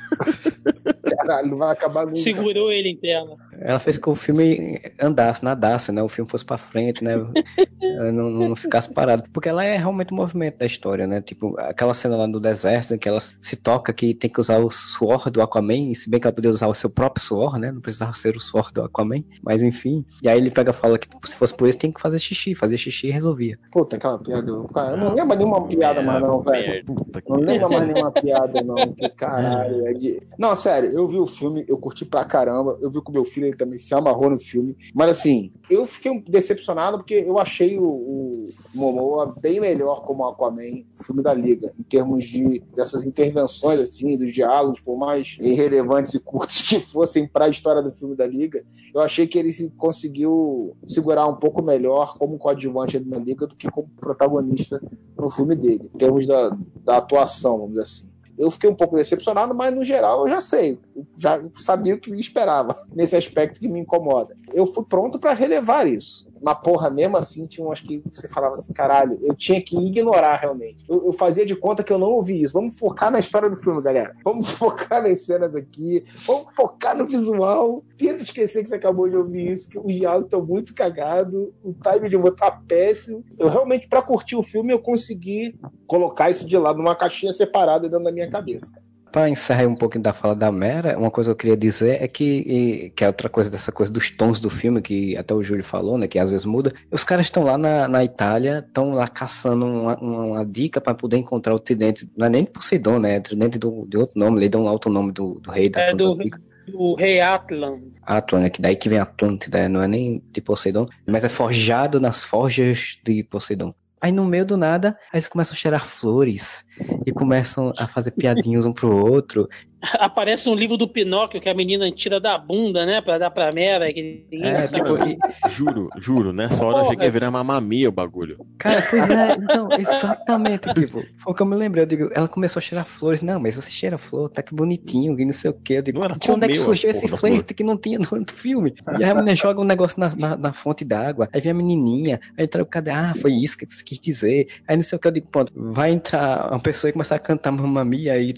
Caralho, vai acabar nunca. Segurou ele em tela. Ela fez que o filme andasse, nadasse, né? O filme fosse pra frente, né? Ela não, não ficasse parado. Porque ela é realmente o movimento da história, né? Tipo, aquela cena lá no deserto em que ela se toca que tem que usar o suor do Aquaman, se bem que ela podia usar o seu próprio suor, né? Não precisava ser o suor do Aquaman, mas enfim. E aí ele pega e fala que se fosse por isso tem que fazer xixi, fazer xixi e resolvia. Puta, aquela piada. Cara, eu não lembro nenhuma piada mais, não, velho. Merda, puta que Não lembro pariu. mais nenhuma piada, não. Que caralho. É de... Não, sério, eu vi o filme, eu curti pra caramba. Eu vi com meu filho, ele também se amarrou no filme. Mas assim, eu fiquei decepcionado porque eu achei o, o Momoa bem melhor como Aquaman, o filme da Liga, em termos de dessas intervenções, assim, dos diálogos, por mais irrelevantes e curtos que fossem pra história do filme da Liga. Eu achei que ele se- conseguiu segurar um pouco melhor como coadjuvante da Liga do que como protagonista no filme dele, em termos da, da atuação, vamos dizer assim. Eu fiquei um pouco decepcionado, mas no geral eu já sei, já sabia o que me esperava nesse aspecto que me incomoda. Eu fui pronto para relevar isso. Mas, porra, mesmo assim, tinha umas que você falava assim, caralho, eu tinha que ignorar realmente. Eu, eu fazia de conta que eu não ouvi isso. Vamos focar na história do filme, galera. Vamos focar nas cenas aqui. Vamos focar no visual. Tenta esquecer que você acabou de ouvir isso, que os diálogos estão muito cagados, o time de humor tá péssimo. Eu realmente, pra curtir o filme, eu consegui colocar isso de lado numa caixinha separada dentro da minha cabeça. Para encerrar um pouquinho da fala da Mera, uma coisa que eu queria dizer é que, e- que é outra coisa dessa coisa dos tons do filme, que até o Júlio falou, né, que às vezes muda. Os caras estão lá na, na Itália, estão lá caçando uma, uma dica para poder encontrar o tridente, não é nem de Poseidon, né, é tridente do, de outro nome, eles dão lá outro nome do, do rei da É do- Atlântica. O Rei Atlan. Atlan, é que daí que vem Atlântida, não é nem de Poseidon, mas é forjado nas forjas de Poseidon. Aí no meio do nada, eles começam a cheirar flores e começam a fazer piadinhas um pro outro. Aparece um livro do Pinóquio que a menina tira da bunda, né? Pra dar pra Mera. Que É, tipo, e- Juro, juro, nessa hora eu achei que ia virar mamamia o bagulho. Cara, pois é, então, exatamente, tipo, foi o que eu me lembrei, eu digo, ela começou a cheirar flores, não, mas você cheira flor, tá que bonitinho, e não sei o que, eu digo, Não, de onde é que surgiu esse porra flerte que não tinha no filme? E aí a menina joga um negócio na, na, na fonte d'água, aí vem a menininha, aí entra o cadê, ah, foi isso que você quis dizer, aí não sei o que, eu digo, pronto, vai entrar uma pessoa e começar a cantar Mamma Mia e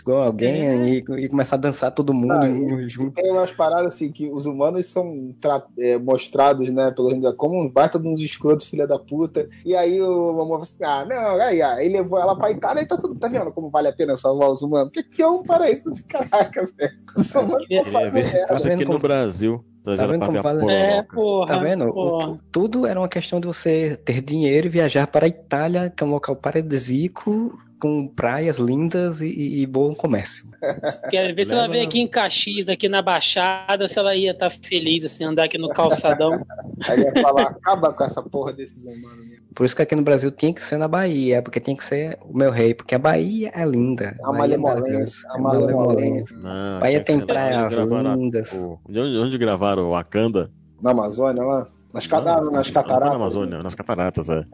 igual alguém e, e começar a dançar todo mundo Ah, junto. Tem umas paradas assim que os humanos são tra- é, mostrados, né, pelo Rinda como um baita de uns escrotos, filha da puta. E aí o falou assim: ah, não, aí, aí levou ela pra Itália e tá tudo, tá vendo como vale a pena salvar os humanos? Que que é um paraíso esse caraca, velho. Os humanos queria- só Queria ver se fosse Tá aqui vendo no Brasil. Trazendo vendo como porra. vale- É, porra. Tá vendo? Porra. o- tudo era uma questão de você ter dinheiro e viajar para a Itália, que é um local paradisíaco, com praias lindas e, e- bom comércio. Quero ver se ela vem aqui em Caxias, aqui na Baixada, se ela ia estar feliz, assim, andar aqui no calçadão. Aí ia falar: acaba com essa porra desses humanos mesmo. Por isso que aqui no Brasil tinha que ser na Bahia, porque tinha que ser o meu rei, porque a Bahia é linda. A é malemolência, a é malemolência. Bahia tem praias lindas. o- de onde, onde gravaram o Wakanda? Na Amazônia, lá? Nas, Não, nas não foi cataratas. na Amazônia, nas cataratas, é.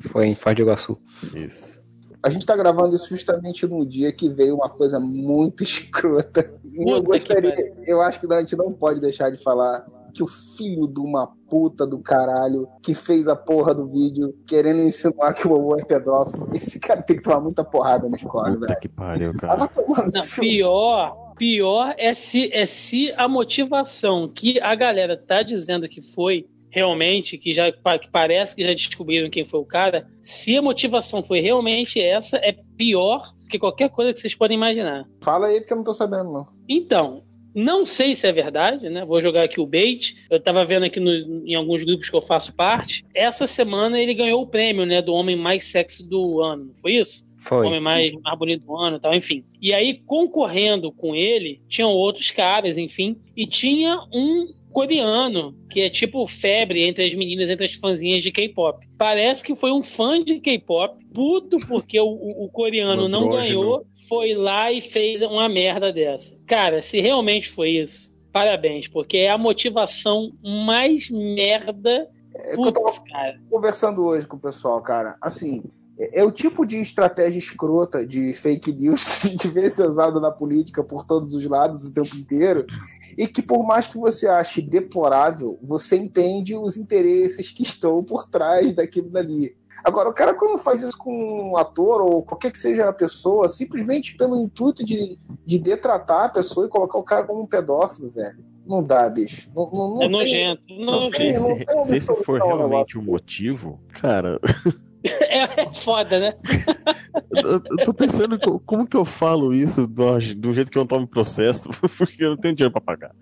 Foi em Foz do Iguaçu. Isso. A gente tá gravando isso justamente num dia que veio uma coisa muito escrota. E eu Puta que gostaria, eu acho que a gente não pode deixar de falar que o filho de uma puta do caralho que fez a porra do vídeo querendo insinuar que o Bobo é pedófilo, esse cara tem que tomar muita porrada na escola, Puta velho. que pariu, cara. no Não, pior, pior é se, é se a motivação que a galera tá dizendo que foi realmente, que já que parece que já descobriram quem foi o cara, se a motivação foi realmente essa, é pior que qualquer coisa que vocês podem imaginar. Fala aí porque eu não tô sabendo, não. Então, não sei se é verdade, né? Vou jogar aqui o bait. Eu tava vendo aqui no- em alguns grupos que eu faço parte. Essa semana ele ganhou o prêmio, né? Do homem mais sexy do ano, não foi isso? Foi. homem mais, mais bonito do ano e tal, enfim. E aí, concorrendo com ele, tinham outros caras, enfim, e tinha um coreano, que é tipo febre entre as meninas, entre as fãzinhas de K-pop. Parece que foi um fã de K-pop, puto porque o, o- coreano não ganhou, foi lá e fez uma merda dessa. Cara, se realmente foi isso, parabéns, porque é a motivação mais merda. É que eu tava Putz, cara. conversando hoje com o pessoal, cara. Assim, é é o tipo de estratégia escrota de fake news que a gente vê ser usado na política por todos os lados o tempo inteiro. E que por mais que você ache deplorável, você entende os interesses que estão por trás daquilo dali. Agora, o cara, quando faz isso com um ator ou qualquer que seja a pessoa, simplesmente pelo intuito de, de detratar a pessoa e colocar o cara como um pedófilo, velho. Não dá, bicho. Não, não, não É tem- nojento. Não, se, se- não tem uma se esse for realmente o motivo, cara, É, é foda, né? eu, eu tô pensando co- como que eu falo isso do, do jeito que eu não tomo processo, porque eu não tenho dinheiro pra pagar.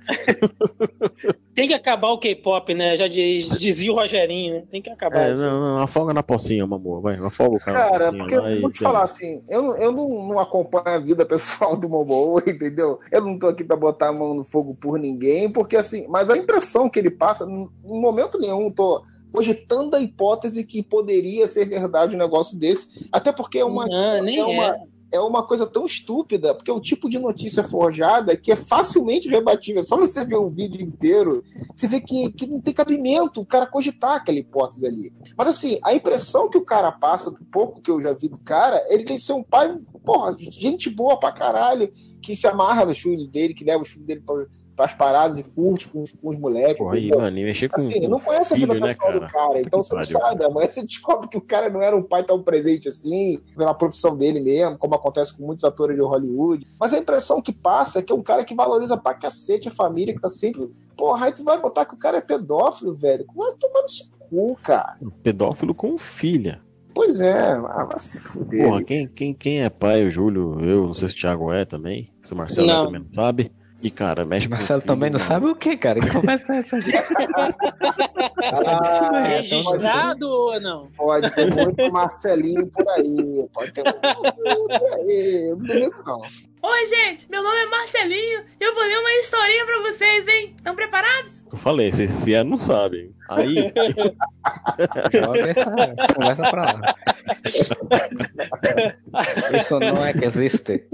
Tem que acabar o K-pop, né? Já diz- dizia o Rogerinho, né? Tem que acabar. É, isso. não, não, afoga na pocinha, amor. Vai, afoga o cara Cara, pocinha porque lá eu vou te falar assim, eu, não- eu não, não acompanho a vida pessoal do Momoa, entendeu? Eu não tô aqui pra botar a mão no fogo por ninguém, porque assim, mas a impressão que ele passa, em momento nenhum, tô cogitando a hipótese que poderia ser verdade um negócio desse, até porque é uma, Não, é uma- é. é uma coisa tão estúpida, porque é um tipo de notícia forjada que é facilmente rebatível. Só você ver o vídeo inteiro, você vê que, que não tem cabimento o cara cogitar aquela hipótese ali. Mas assim, a impressão que o cara passa, do pouco que eu já vi do cara, ele tem que ser um pai, porra, gente boa pra caralho, que se amarra no filho dele, que leva o filho dele pra, as paradas e curte com, os- com os moleques. Porra, aí, mano, e mexer com, Assim, com não conhece a filho, vida né, pessoal cara? do cara, então você não sabe. Amanhã você descobre que o cara não era um pai tão presente assim, pela profissão dele mesmo, como acontece com muitos atores de Hollywood. Mas a impressão que passa é que é um cara que valoriza pra cacete a família, que tá sempre. Porra, aí tu vai botar que o cara é pedófilo, velho. No seu cu, cara. Pedófilo com filha. Pois é, ah, vai se fuder. Porra, quem, quem, quem é pai? O Júlio, eu, não sei se o Thiago é também. Se o Marcelo Não. é também não sabe. E, cara, mexe com Marcelo filho, também não mano. sabe o que, cara? Que conversa é essa? Ah, É, Registrado ou não? Pode ter muito Marcelinho por aí. Pode ter muito por aí. Não não. Oi, gente, meu nome é Marcelinho e eu vou ler uma historinha pra vocês, hein? Estão preparados? Eu falei, se, se é, não sabe. Aí, Joga essa, essa conversa pra lá. Isso não é que existe.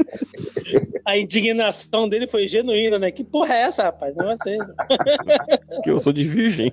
A indignação dele foi genuína, né? Que porra é essa, rapaz? Não é vocês. que eu sou de virgem.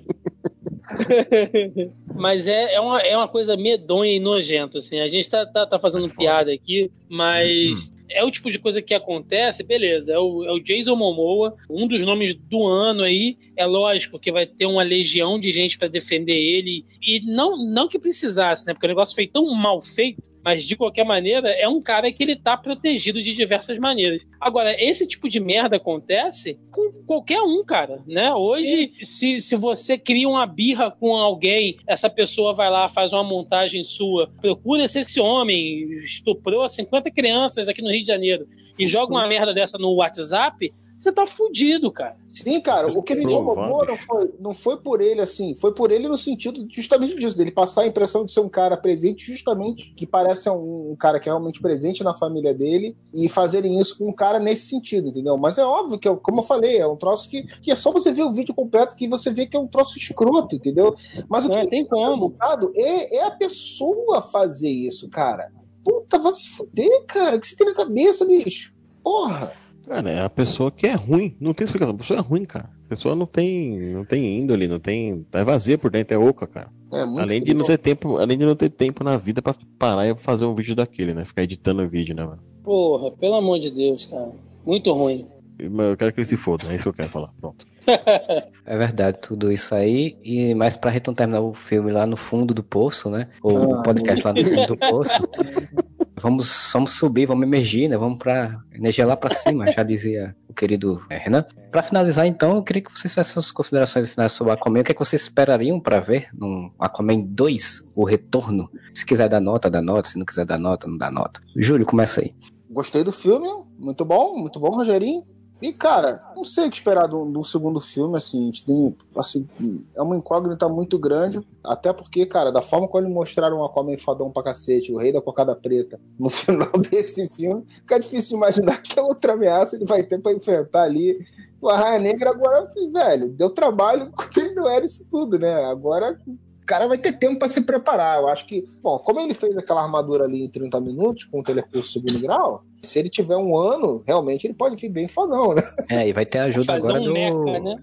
Mas é, é, uma, é uma coisa medonha e nojenta, assim. A gente tá, tá, tá fazendo É piada aqui, mas é o tipo de coisa que acontece, beleza. É o, é o Jason Momoa, um dos nomes do ano aí. É lógico que vai ter uma legião de gente pra defender ele. E não, não que precisasse, né? Porque o negócio foi tão mal feito. Mas de qualquer maneira, é um cara que ele tá protegido de diversas maneiras. Agora, esse tipo de merda acontece com qualquer um, cara, né? Hoje, se, se você cria uma birra com alguém, essa pessoa vai lá, faz uma montagem sua, procura se esse homem estuprou 50 crianças aqui no Rio de Janeiro e joga uma merda dessa no WhatsApp, você tá fudido, cara. Sim, cara, o que ele Provar, incomodou não foi, não foi por ele assim, foi por ele no sentido justamente disso, dele passar a impressão de ser um cara presente, justamente que parece um, um cara que é realmente presente na família dele, e fazerem isso com um cara nesse sentido, entendeu? Mas é óbvio que, é- como eu falei, é um troço que, que é só você ver o vídeo completo que você vê que é um troço escroto, entendeu? Mas o que Não, me tem como. incomodado é, é a pessoa fazer isso, cara. Puta, vai se fuder, cara. O que você tem na cabeça, bicho? Porra. Cara, é a pessoa que é ruim. Não tem explicação. A pessoa é ruim, cara. A pessoa não tem, não tem índole, não tem. É vazia por dentro, é oca, cara. É muito Além de não ter tempo, além de não ter tempo na vida pra parar e fazer um vídeo daquele, né? Ficar editando o vídeo, né, mano? Porra, pelo amor de Deus, cara. Muito ruim. Eu quero que ele se foda, é isso que eu quero falar. Pronto. É verdade, tudo isso aí. E mais pra gente não terminar o filme lá no fundo do poço, né? O Ah, podcast lá no fundo do poço. Vamos, vamos subir, vamos emergir, né? Vamos pra energia lá pra cima, já dizia o querido eh, Renan. Pra finalizar, então, eu queria que vocês fizessem suas considerações finais sobre Aquaman. O que, é que vocês esperariam pra ver no Aquaman 2, o retorno? Se quiser dar nota, dá nota. Se não quiser dar nota, não dá nota. Júlio, começa aí. Gostei do filme, muito bom, muito bom, Rogerinho. E, cara, não sei o que esperar do, do segundo filme, assim, a gente tem, assim, é uma incógnita muito grande, até porque, cara, da forma como eles mostraram o Aquaman fadão pra cacete, o rei da cocada preta, no final desse filme, fica difícil de imaginar que outra ameaça ele vai ter pra enfrentar ali. O Arraia Negra agora, velho, deu trabalho enquanto ele não era isso tudo, né? Agora cara vai ter tempo pra se preparar. Eu acho que, bom, como ele fez aquela armadura ali em 30 minutos com o telecurso segundo grau, se ele tiver um ano, realmente ele pode vir bem fodão, né? É, e vai ter ajuda Fazer agora um do. meca, né?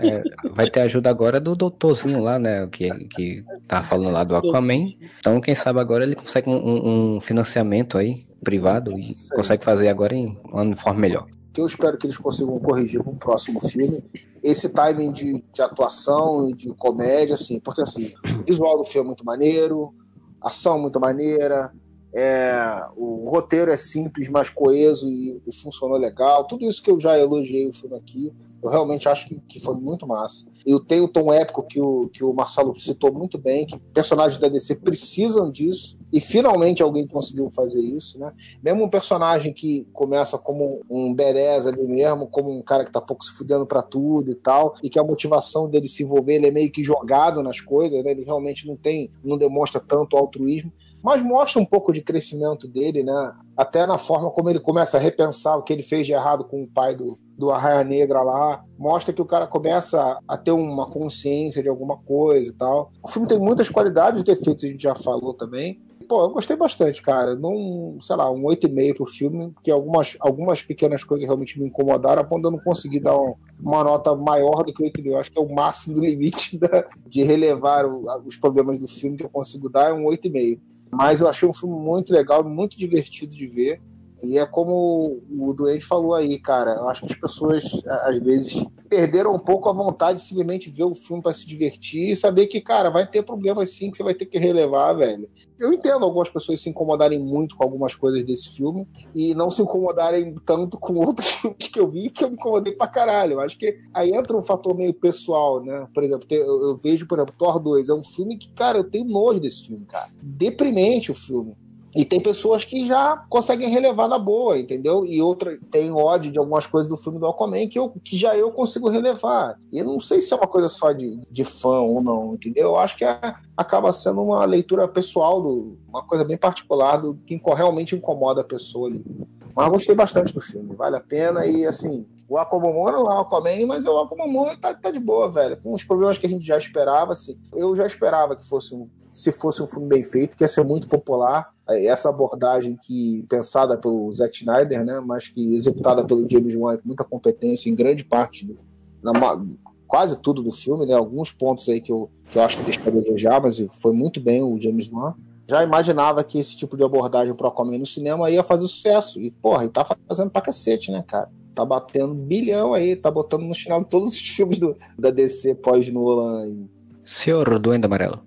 É, vai ter ajuda agora do doutorzinho lá, né? Que, que tá falando lá do Aquaman. Então, quem sabe agora ele consegue um- um, financiamento aí, privado, e consegue fazer agora em uma forma melhor. que eu espero que eles consigam corrigir para um próximo filme. Esse timing de, de atuação e de comédia, assim, porque assim, o visual do filme é muito maneiro, a ação muito maneira, é, o roteiro é simples, mas coeso e, e funcionou legal. Tudo isso que eu já elogiei o filme aqui, eu realmente acho que, que foi muito massa. E tem o tom épico que o, que o Marcelo citou muito bem, que personagens da DC precisam disso, e finalmente alguém conseguiu fazer isso, né? Mesmo um personagem que começa como um bereza ali mesmo, como um cara que tá pouco se fudendo pra tudo e tal, e que a motivação dele se envolver, ele é meio que jogado nas coisas, né? Ele realmente não tem, não demonstra tanto altruísmo, mas mostra um pouco de crescimento dele, né? Até na forma como ele começa a repensar o que ele fez de errado com o pai do, do Arraia Negra lá. Mostra que o cara começa a, ter uma consciência de alguma coisa e tal. O filme tem muitas qualidades defeitos, a gente já falou também. Pô, eu gostei bastante, cara. Não, sei lá, um 8,5 pro filme, que algumas, algumas pequenas coisas realmente me incomodaram, de eu não conseguir dar um- uma nota maior do que 8,5. Eu acho que é o máximo do limite da- de relevar o- os problemas do filme que eu consigo dar, é um 8,5. Mas eu achei um filme muito legal, muito divertido de ver. E é como o Duende falou aí, cara. Eu acho que as pessoas, às vezes, perderam um pouco a vontade de simplesmente ver o filme para se divertir e saber que, cara, vai ter problemas sim que você vai ter que relevar, velho. Eu entendo algumas pessoas se incomodarem muito com algumas coisas desse filme e não se incomodarem tanto com outros filmes que eu vi que eu me incomodei pra caralho. Eu acho que aí entra um fator meio pessoal, né? Por exemplo, eu, eu vejo, por exemplo, Thor 2 é um filme que, cara, eu tenho nojo desse filme, cara. Deprimente o filme. E tem pessoas que já conseguem relevar na boa, entendeu? E outra tem ódio de algumas coisas do filme do Aquaman que, eu, que já eu consigo relevar. E eu não sei se é uma coisa só de, de fã ou não, entendeu? Eu acho que é, acaba sendo uma leitura pessoal, do, uma coisa bem particular do que realmente incomoda a pessoa ali. Mas gostei bastante do filme, vale a pena. E assim, o Aquaman não é o Aquaman, mas o Aquaman tá, tá de boa, velho. Com os problemas que a gente já esperava, assim. Eu já esperava que fosse um se fosse um filme bem feito, que ia ser muito popular. Essa abordagem que pensada pelo Zack Snyder, né, mas que executada pelo James Wan com muita competência em grande parte, do, na, quase tudo do filme, né, alguns pontos aí que eu, que eu acho que deixa a desejar, mas foi muito bem o James Wan. Já imaginava que esse tipo de abordagem pro Aquaman no cinema ia fazer sucesso. E, porra, e tá fazendo pra cacete, né, cara? Tá batendo bilhão aí, tá botando no final todos os filmes do, da DC pós-Nolan. Senhor Duende Amarelo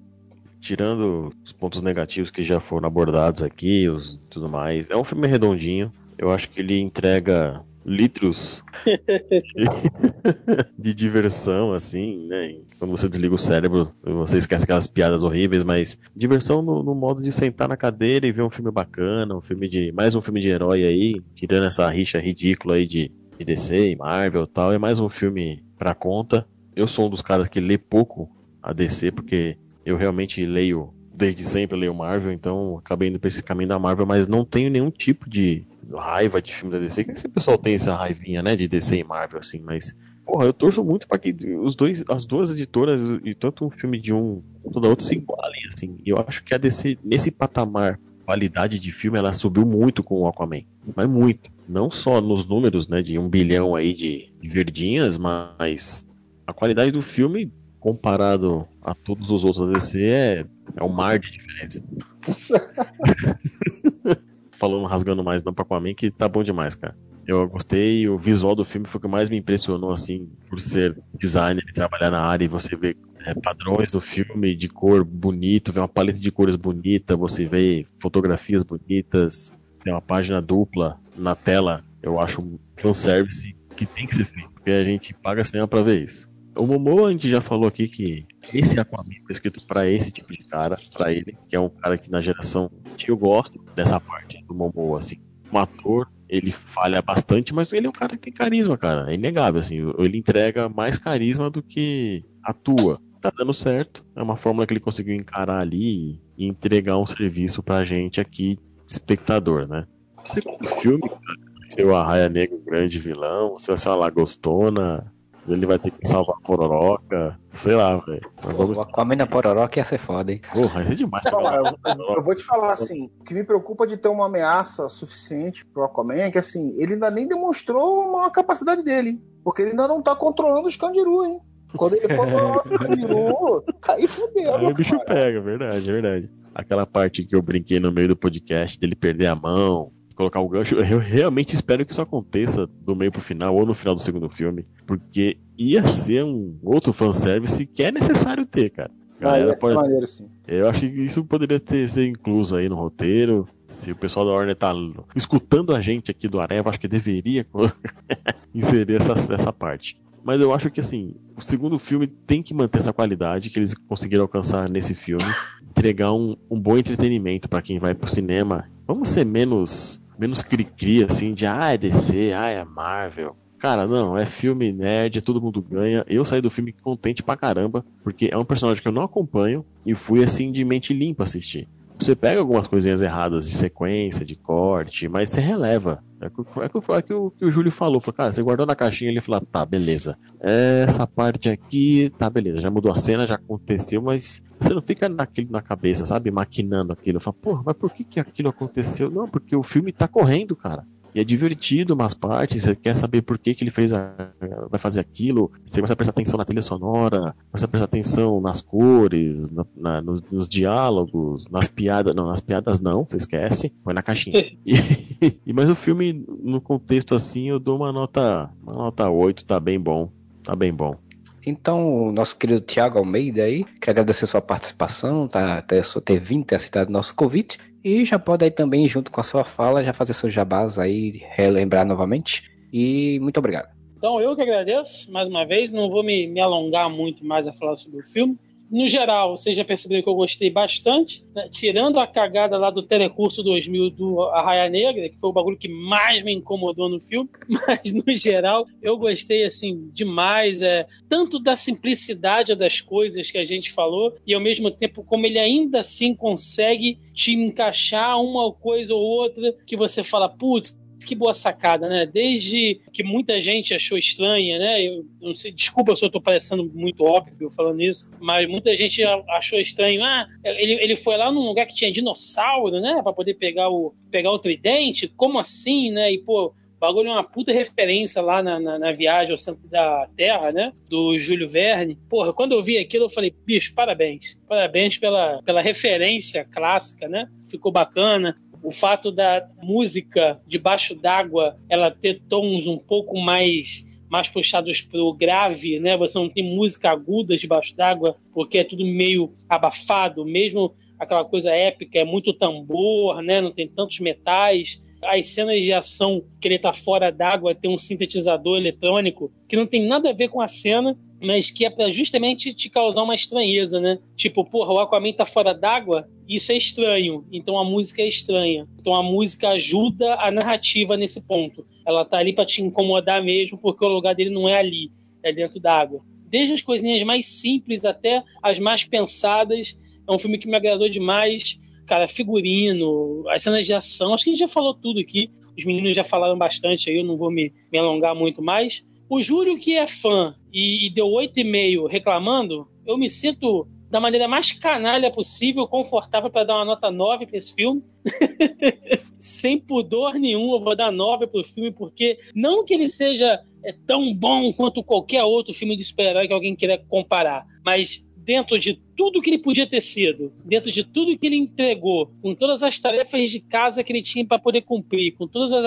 tirando os pontos negativos que já foram abordados aqui, tudo mais, é um filme redondinho. Eu acho que ele entrega litros de diversão, assim, né? Quando você desliga o cérebro, você esquece aquelas piadas horríveis, mas diversão no, no, modo de sentar na cadeira e ver um filme bacana, um filme de. mais um filme de herói aí, tirando essa rixa ridícula aí de, de DC e Marvel e tal. É mais um filme pra conta. Eu sou um dos caras que lê pouco a DC, porque eu realmente leio desde sempre leio Marvel, então acabei indo pra esse caminho da Marvel, mas não tenho nenhum tipo de raiva de filme da DC. Que esse pessoal tem essa raivinha, né, de DC e Marvel, assim, mas. Porra, eu torço muito para que os dois, as duas editoras, e tanto um filme de um quanto da outra, se igualem, assim. Eu acho que a DC, nesse patamar, qualidade de filme, ela subiu muito com o Aquaman. Mas muito. Não só nos números, né, de um bilhão aí de verdinhas, mas a qualidade do filme comparado a todos os outros da DC, é, é um mar de diferença. Falando, rasgando mais não pra Aquaman, que tá bom demais, cara. Eu gostei, o visual do filme foi o que mais me impressionou, assim, por ser designer e trabalhar na área e você ver é, padrões do filme de cor bonito, ver uma paleta de cores bonita, você vê fotografias bonitas, tem uma página dupla na tela, eu acho um fanservice que tem que ser feito, porque a gente paga cinema pra ver isso. O Momoa, a gente já falou aqui que esse Aquaman foi escrito para esse tipo de cara, para ele, que é um cara que na geração eu gosto dessa parte do Momoa, assim. Um ator, ele falha bastante, mas ele é um cara que tem carisma, cara. É inegável, assim. Ele entrega mais carisma do que atua. Tá dando certo. É uma fórmula que ele conseguiu encarar ali e entregar um serviço pra gente aqui, espectador, né? O segundo filme, cara, ser o Arraia Negro grande vilão, se vai ser uma lagostona, ele vai ter que salvar a Pororoca. Sei lá, velho. Vamos... O Aquaman na Pororoca ia ser foda, hein? Porra, isso é demais. Não, eu, eu, vou te falar assim: o que me preocupa de ter uma ameaça suficiente pro Aquaman é que assim, ele ainda nem demonstrou uma capacidade dele. Porque ele ainda não tá controlando os Candiru, hein? Quando ele controla o Candiru, aí fudeu. Aí o bicho cara. pega, verdade, verdade. Aquela parte que eu brinquei no meio do podcast dele perder a mão, colocar o gancho. Eu realmente espero que isso aconteça do meio pro final ou no final do segundo filme, porque ia ser um outro fanservice que é necessário ter, cara. Galera ah, pode... maneiro, sim. Eu acho que isso poderia ter, ser incluso aí no roteiro. Se o pessoal da Warner tá escutando a gente aqui do Areva, acho que deveria inserir essa, essa parte. Mas eu acho que assim, o segundo filme tem que manter essa qualidade que eles conseguiram alcançar nesse filme, entregar um, um bom entretenimento para quem vai pro cinema. Vamos ser menos menos cri-cri, assim, de ah, é DC, ah, é Marvel. Cara, não, é filme nerd, todo mundo ganha. Eu saí do filme contente pra caramba, porque é um personagem que eu não acompanho e fui assim de mente limpa assistir. Você pega algumas coisinhas erradas de sequência, de corte, mas você releva. É que, é que, é que, o, que o Júlio falou. Falou, cara, você guardou na caixinha ele falou, tá, beleza. Essa parte aqui, tá, beleza. Já mudou a cena, já aconteceu, mas você não fica naquilo na cabeça, sabe? Maquinando aquilo. Fala, porra, mas por que, que aquilo aconteceu? Não, porque o filme tá correndo, cara. E é divertido umas partes, você quer saber por que, que ele fez a, vai fazer aquilo, você vai prestar atenção na trilha sonora, vai prestar atenção nas cores, na, na, nos, nos, diálogos, nas piadas, não, nas piadas não, você esquece, põe na caixinha. e, mas o filme, no contexto assim, eu dou uma nota, uma nota 8, tá bem bom, tá bem bom. Então, nosso querido Tiago Almeida aí, quer agradecer sua participação, tá, ter, ter vindo, ter aceitado nosso convite. E já pode aí também, junto com a sua fala, já fazer seus jabás aí, relembrar novamente. E muito obrigado. Então, eu que agradeço, mais uma vez. Não vou me, me alongar muito mais a falar sobre o filme no geral, vocês já perceberam que eu gostei bastante, né? tirando a cagada lá do Telecurso 2000 do Arraia Negra, que foi o bagulho que mais me incomodou no filme, mas no geral eu gostei assim demais, é tanto da simplicidade das coisas que a gente falou e ao mesmo tempo como ele ainda assim consegue te encaixar uma coisa ou outra que você fala, putz, que boa sacada, né? Desde que muita gente achou estranha, né? Eu não sei, desculpa se eu tô parecendo muito óbvio falando isso, mas muita gente achou estranho. Ah, ele, ele foi lá num lugar que tinha dinossauro, né? Para poder pegar o, pegar o tridente. Como assim, né? E, pô, bagulho é uma puta referência lá na, na, na, viagem ao centro da Terra, né? Do Júlio Verne. Porra, quando eu vi aquilo, eu falei, bicho, parabéns. Parabéns pela, pela referência clássica, né? Ficou bacana o fato da música debaixo d'água ela ter tons um pouco mais mais puxados para o grave, né? Você não tem música aguda debaixo d'água, porque é tudo meio abafado, mesmo aquela coisa épica, é muito tambor, né? Não tem tantos metais. As cenas de ação que ele tá fora d'água tem um sintetizador eletrônico que não tem nada a ver com a cena, mas que é para justamente te causar uma estranheza, né? Tipo, porra, o Aquaman tá fora d'água, isso é estranho, então a música é estranha. Então a música ajuda a narrativa nesse ponto. Ela tá ali para te incomodar mesmo, porque o lugar dele não é ali, é dentro d'água. Desde as coisinhas mais simples até as mais pensadas, é um filme que me agradou demais. Cara, figurino, as cenas de ação, acho que a gente já falou tudo aqui. Os meninos já falaram bastante aí, eu não vou me, me alongar muito mais. O Júlio, que é fã e, e deu 8,5 reclamando, eu me sinto da maneira mais canalha possível, confortável para dar uma nota 9 para esse filme. Sem pudor nenhum, eu vou dar 9 pro filme, porque não que ele seja é, tão bom quanto qualquer outro filme de super-herói que alguém queira comparar, mas dentro de tudo que ele podia ter sido, dentro de tudo que ele entregou, com todas as tarefas de casa que ele tinha para poder cumprir, com todas as,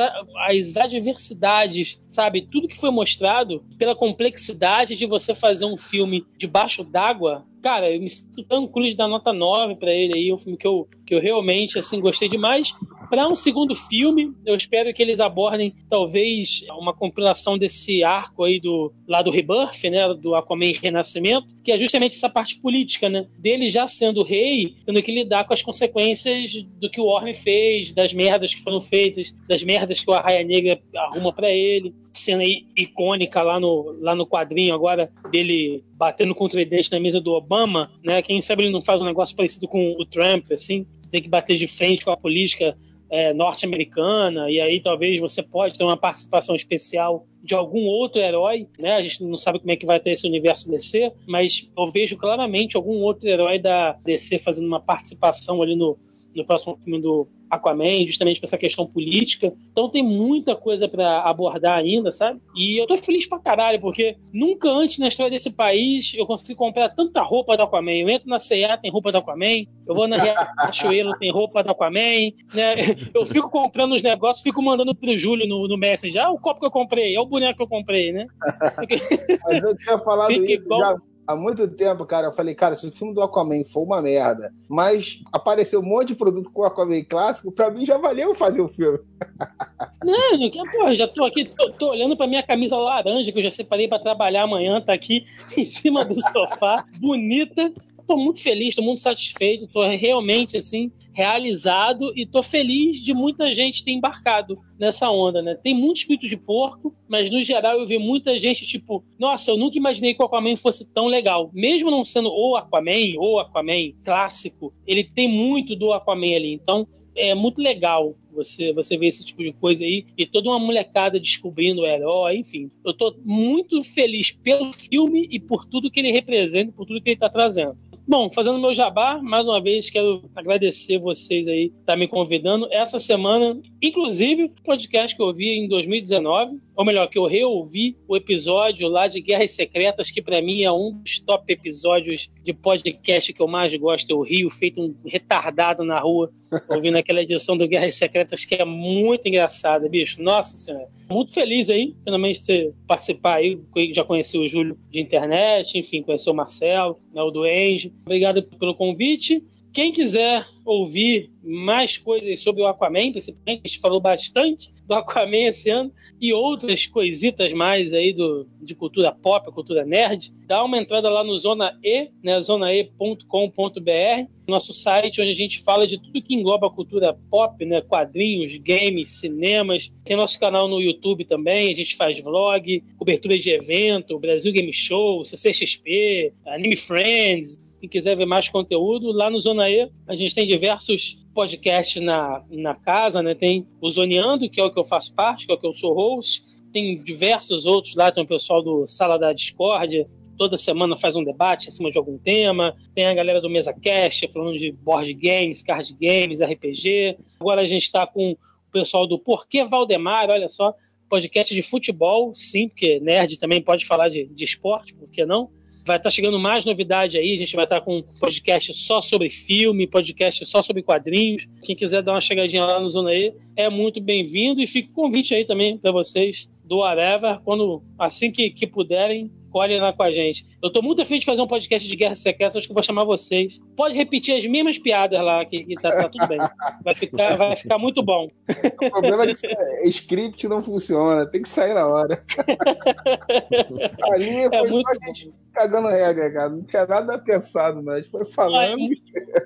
as, adversidades, sabe? Tudo que foi mostrado, pela complexidade de você fazer um filme debaixo d'água, cara, eu me sinto tão cruz da nota 9 para ele aí, um filme que eu, que eu realmente assim gostei demais. Para um segundo filme, eu espero que eles abordem talvez uma compilação desse arco aí do lá do Rebirth, né, do Aquaman Renascimento, que é justamente essa parte política, né, dele já sendo rei, tendo que lidar com as consequências do que o Orme fez, das merdas que foram feitas, das merdas que o Arraia Negra arruma para ele cena icônica lá no, lá no quadrinho agora dele batendo contra o dente na mesa do Obama, né? Quem sabe ele não faz um negócio parecido com o Trump, assim, tem que bater de frente com a política é, norte-americana, e aí talvez você pode ter uma participação especial de algum outro herói, né? A gente não sabe como é que vai ter esse universo DC, mas eu vejo claramente algum outro herói da DC fazendo uma participação ali no, no próximo filme do Aquaman, justamente com essa questão política. Então tem muita coisa para abordar ainda, sabe? E eu tô feliz pra caralho, porque nunca antes na história desse país eu consegui comprar tanta roupa do Aquaman. Eu entro na C&A, tem roupa do Aquaman. Eu vou na Riachuelo, tem roupa do Aquaman. Né? Eu fico comprando os negócios, fico mandando pro Júlio no, no Messenger. Ah, o copo que eu comprei, é o boneco que eu comprei, né? Mas eu tinha falado Fica isso, igual... já há muito tempo, cara, eu falei, cara, se o filme do Aquaman for uma merda, mas apareceu um monte de produto com o Aquaman clássico, pra mim já valeu fazer o filme. Não, que, porra, já tô aqui, tô, tô olhando pra minha camisa laranja, que eu já separei pra trabalhar amanhã, tá aqui em cima do sofá, bonita, tô muito feliz, tô muito satisfeito, tô realmente assim realizado e tô feliz de muita gente ter embarcado nessa onda, né? Tem muito espírito de porco, mas no geral eu vi muita gente tipo, nossa, eu nunca imaginei que o Aquaman fosse tão legal. Mesmo não sendo o Aquaman ou Aquaman clássico, ele tem muito do Aquaman ali. Então, é muito legal você, você ver esse tipo de coisa aí e toda uma molecada descobrindo o herói, enfim. Eu tô muito feliz pelo filme e por tudo que ele representa, por tudo que ele tá trazendo. Bom, fazendo meu jabá, mais uma vez quero agradecer vocês aí estar me convidando. Essa semana Inclusive, podcast que eu ouvi em 2019, ou melhor, que eu reouvi o episódio lá de Guerras Secretas, que para mim é um dos top episódios de podcast que eu mais gosto. Eu rio, feito um retardado na rua, ouvindo aquela edição do Guerras Secretas, que é muito engraçada, bicho. Nossa Senhora. Muito feliz aí, finalmente, você participar aí. Já conheci o Júlio de internet, enfim, conheci o Marcelo, né, o Duende. Obrigado pelo convite. Quem quiser ouvir mais coisas sobre o Aquaman, principalmente, a gente falou bastante do Aquaman esse ano, e outras coisitas mais aí do, de cultura pop, cultura nerd, dá uma entrada lá no Zona E, né, zonae.com.br, nosso site onde a gente fala de tudo que engloba a cultura pop, né, quadrinhos, games, cinemas. Tem nosso canal no YouTube também, a gente faz vlog, cobertura de evento, Brasil Game Show, CCXP, Anime Friends, quem quiser ver mais conteúdo, lá no Zona E a gente tem diversos podcasts na, na casa, né? Tem o Zoneando, que é o que eu faço parte, que é o que eu sou host. Tem diversos outros lá, tem o pessoal do Sala da Discord, toda semana faz um debate em cima de algum tema. Tem a galera do Mesa Cast falando de board games, card games, RPG. Agora a gente está com o pessoal do Porquê Valdemar, olha só, podcast de futebol, sim, porque nerd também pode falar de, de esporte, por que não? Vai estar chegando mais novidade aí. A gente vai estar com um podcast só sobre filme, podcast só sobre quadrinhos. Quem quiser dar uma chegadinha lá no Zona E é muito bem-vindo. E fica o convite aí também para vocês do Whatever, quando assim que, que puderem, colhem lá com a gente. Eu tô muito afim de fazer um podcast de Guerra Secreta, acho que eu vou chamar vocês. Pode repetir as mesmas piadas lá, que, que tá, tá tudo bem. Vai ficar, vai ficar muito bom. O problema é que é, script não funciona, tem que sair na hora. Ali É muito a gente cagando regra, cara. Não tinha nada pensado, mas foi falando.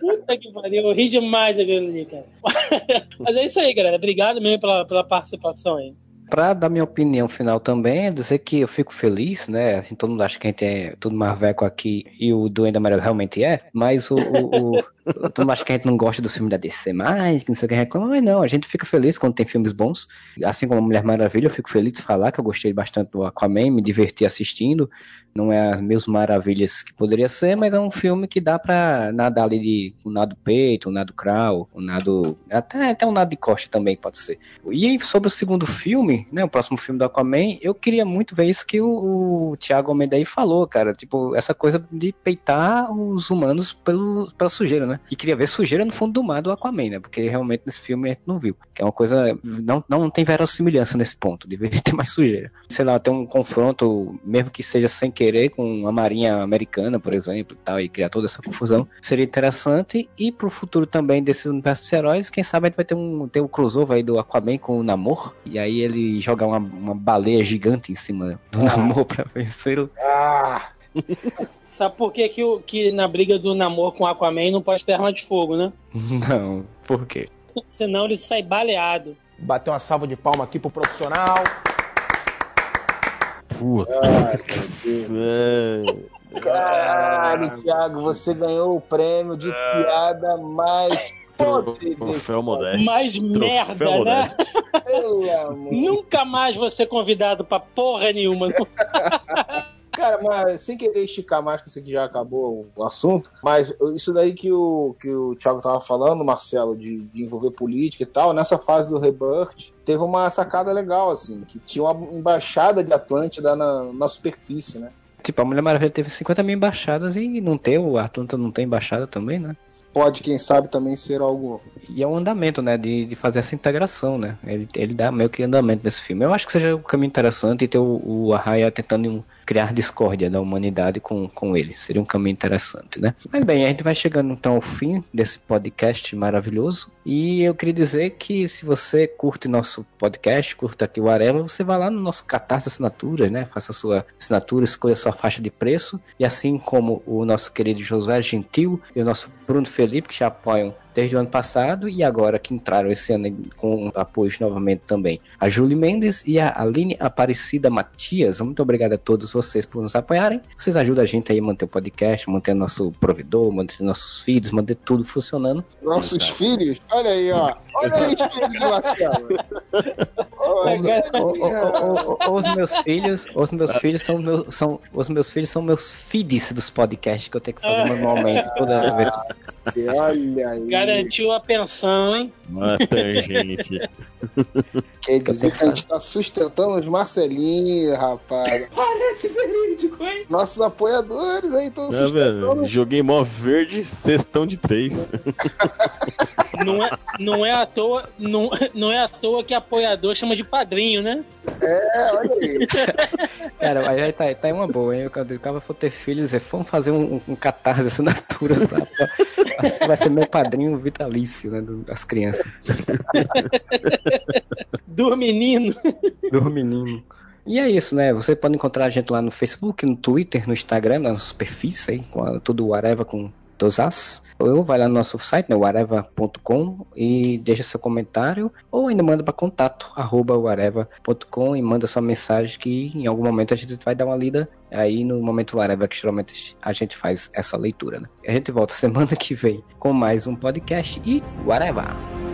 Puta que pariu, eu ri demais aquilo ali, cara. Mas é isso aí, galera. Obrigado mesmo pela, pela participação aí. Pra dar minha opinião final também, é dizer que eu fico feliz, né? Assim, todo mundo acha que a gente é tudo marveco aqui e o Duende Amarelo realmente é, mas o, o, o- mundo acha que a gente não gosta dos filmes da DC mais, que não sei o que reclama, mas não, a gente fica feliz quando tem filmes bons. Assim como a Mulher Maravilha, eu fico feliz de falar que eu gostei bastante do Aquaman, me diverti assistindo. Não é as mil maravilhas que poderia ser, mas é um filme que dá pra nadar ali de um nado peito, um nado crawl, um nado. Até, até um nado de costa também pode ser. E sobre o segundo filme, né? O próximo filme do Aquaman, eu queria muito ver isso que o, o Thiago Almeida aí falou, cara. Tipo, essa coisa de peitar os humanos pelo, pela sujeira, né? E queria ver sujeira no fundo do mar do Aquaman, né? Porque realmente nesse filme a gente não viu. Que é uma coisa. Não, não tem verossimilhança nesse ponto. Deveria ter mais sujeira. Sei lá, ter um confronto, mesmo que seja sem querer, com a Marinha Americana, por exemplo, e tal, e criar toda essa confusão. Seria interessante. E pro futuro também desses universos de heróis, quem sabe a gente vai ter um, ter um crossover aí do Aquaman com o Namor. E aí ele jogar uma, uma baleia gigante em cima do Namor pra vencê-lo. Ah, Sabe por que, que, o- que na briga do namoro com o Aquaman não pode ter arma de fogo, né? Não, por quê? Senão ele sai baleado. Bater uma salva de palma aqui pro profissional. Puta. ai, meu Deus. É. Caralho, Thiago, você ganhou o prêmio de piada mais podre Troféu modesto. Mais Troféu merda, né? modesto. pelo amor. Nunca mais vou ser convidado pra porra nenhuma. Cara, mas sem querer esticar mais, que eu sei que já acabou o assunto, mas isso daí que o, que o Thiago tava falando, Marcelo, de, de envolver política e tal, nessa fase do Rebirth, teve uma sacada legal, assim, que tinha uma embaixada de Atlântida na, na superfície, né? Tipo, a Mulher Maravilha teve 50 mil embaixadas e não tem, o Atlanta não tem embaixada também, né? Pode, quem sabe, também ser algo. E é um andamento, né, de, de fazer essa integração, né? Ele, ele dá meio que andamento nesse filme. Eu acho que seja um caminho interessante e ter o, o Arraia tentando um- criar discórdia da humanidade com, com ele. Seria um caminho interessante, né? Mas bem, a gente vai chegando então ao fim desse podcast maravilhoso. E eu queria dizer que se você curte nosso podcast, curta aqui o Arela, você vai lá no nosso Catarse Assinaturas, né? Faça a sua assinatura, escolha a sua faixa de preço. E assim como o nosso querido Josué Gentil e o nosso Bruno Felipe, que já apoiam desde o ano passado e agora que entraram esse ano com apoios novamente também. A Julie Mendes e a Aline Aparecida Matias. Muito obrigado a todos vocês por nos apoiarem. Vocês ajudam a gente aí a manter o podcast, manter nosso provedor, manter nossos feeds, manter tudo funcionando. Nossos filhos, olha aí, ó. Olha aí, espelho de Marcelo. Olha, O- o- o- o- Os meus filhos, os meus filhos são meus, são, os meus filhos são meus feeds dos podcasts que eu tenho que fazer manualmente toda vez. olha aí. Garantiu a pensão, hein? Mata, gente. Quer dizer que a gente tá sustentando os Marcelinhos, rapaz. Parece verídico, hein? Nossos apoiadores aí estão Tá sustentando. vendo? Joguei mó verde, cestão de três. Não é, não é à toa, não, não é à toa que apoiador chama de padrinho, né? É, olha aí. Cara, mas aí tá, tá aí uma boa, hein? Quando o cara for ter filhos, é, vamos fazer um, um catarse assinatura. Você vai ser meu padrinho vitalício, né? Das crianças, Do menino. do menino. E é isso, né? Você pode encontrar a gente lá no Facebook, no Twitter, no Instagram, nossos perfis aí, com a- tudo o Areva com dos as. Ou vai lá no nosso site, né, o areva.com e deixa seu comentário, ou ainda manda para contato, arroba o areva.com e manda sua mensagem que em algum momento a gente vai dar uma lida aí no momento Areva, que geralmente a gente faz essa leitura, né? A gente volta semana que vem com mais um podcast e whatever!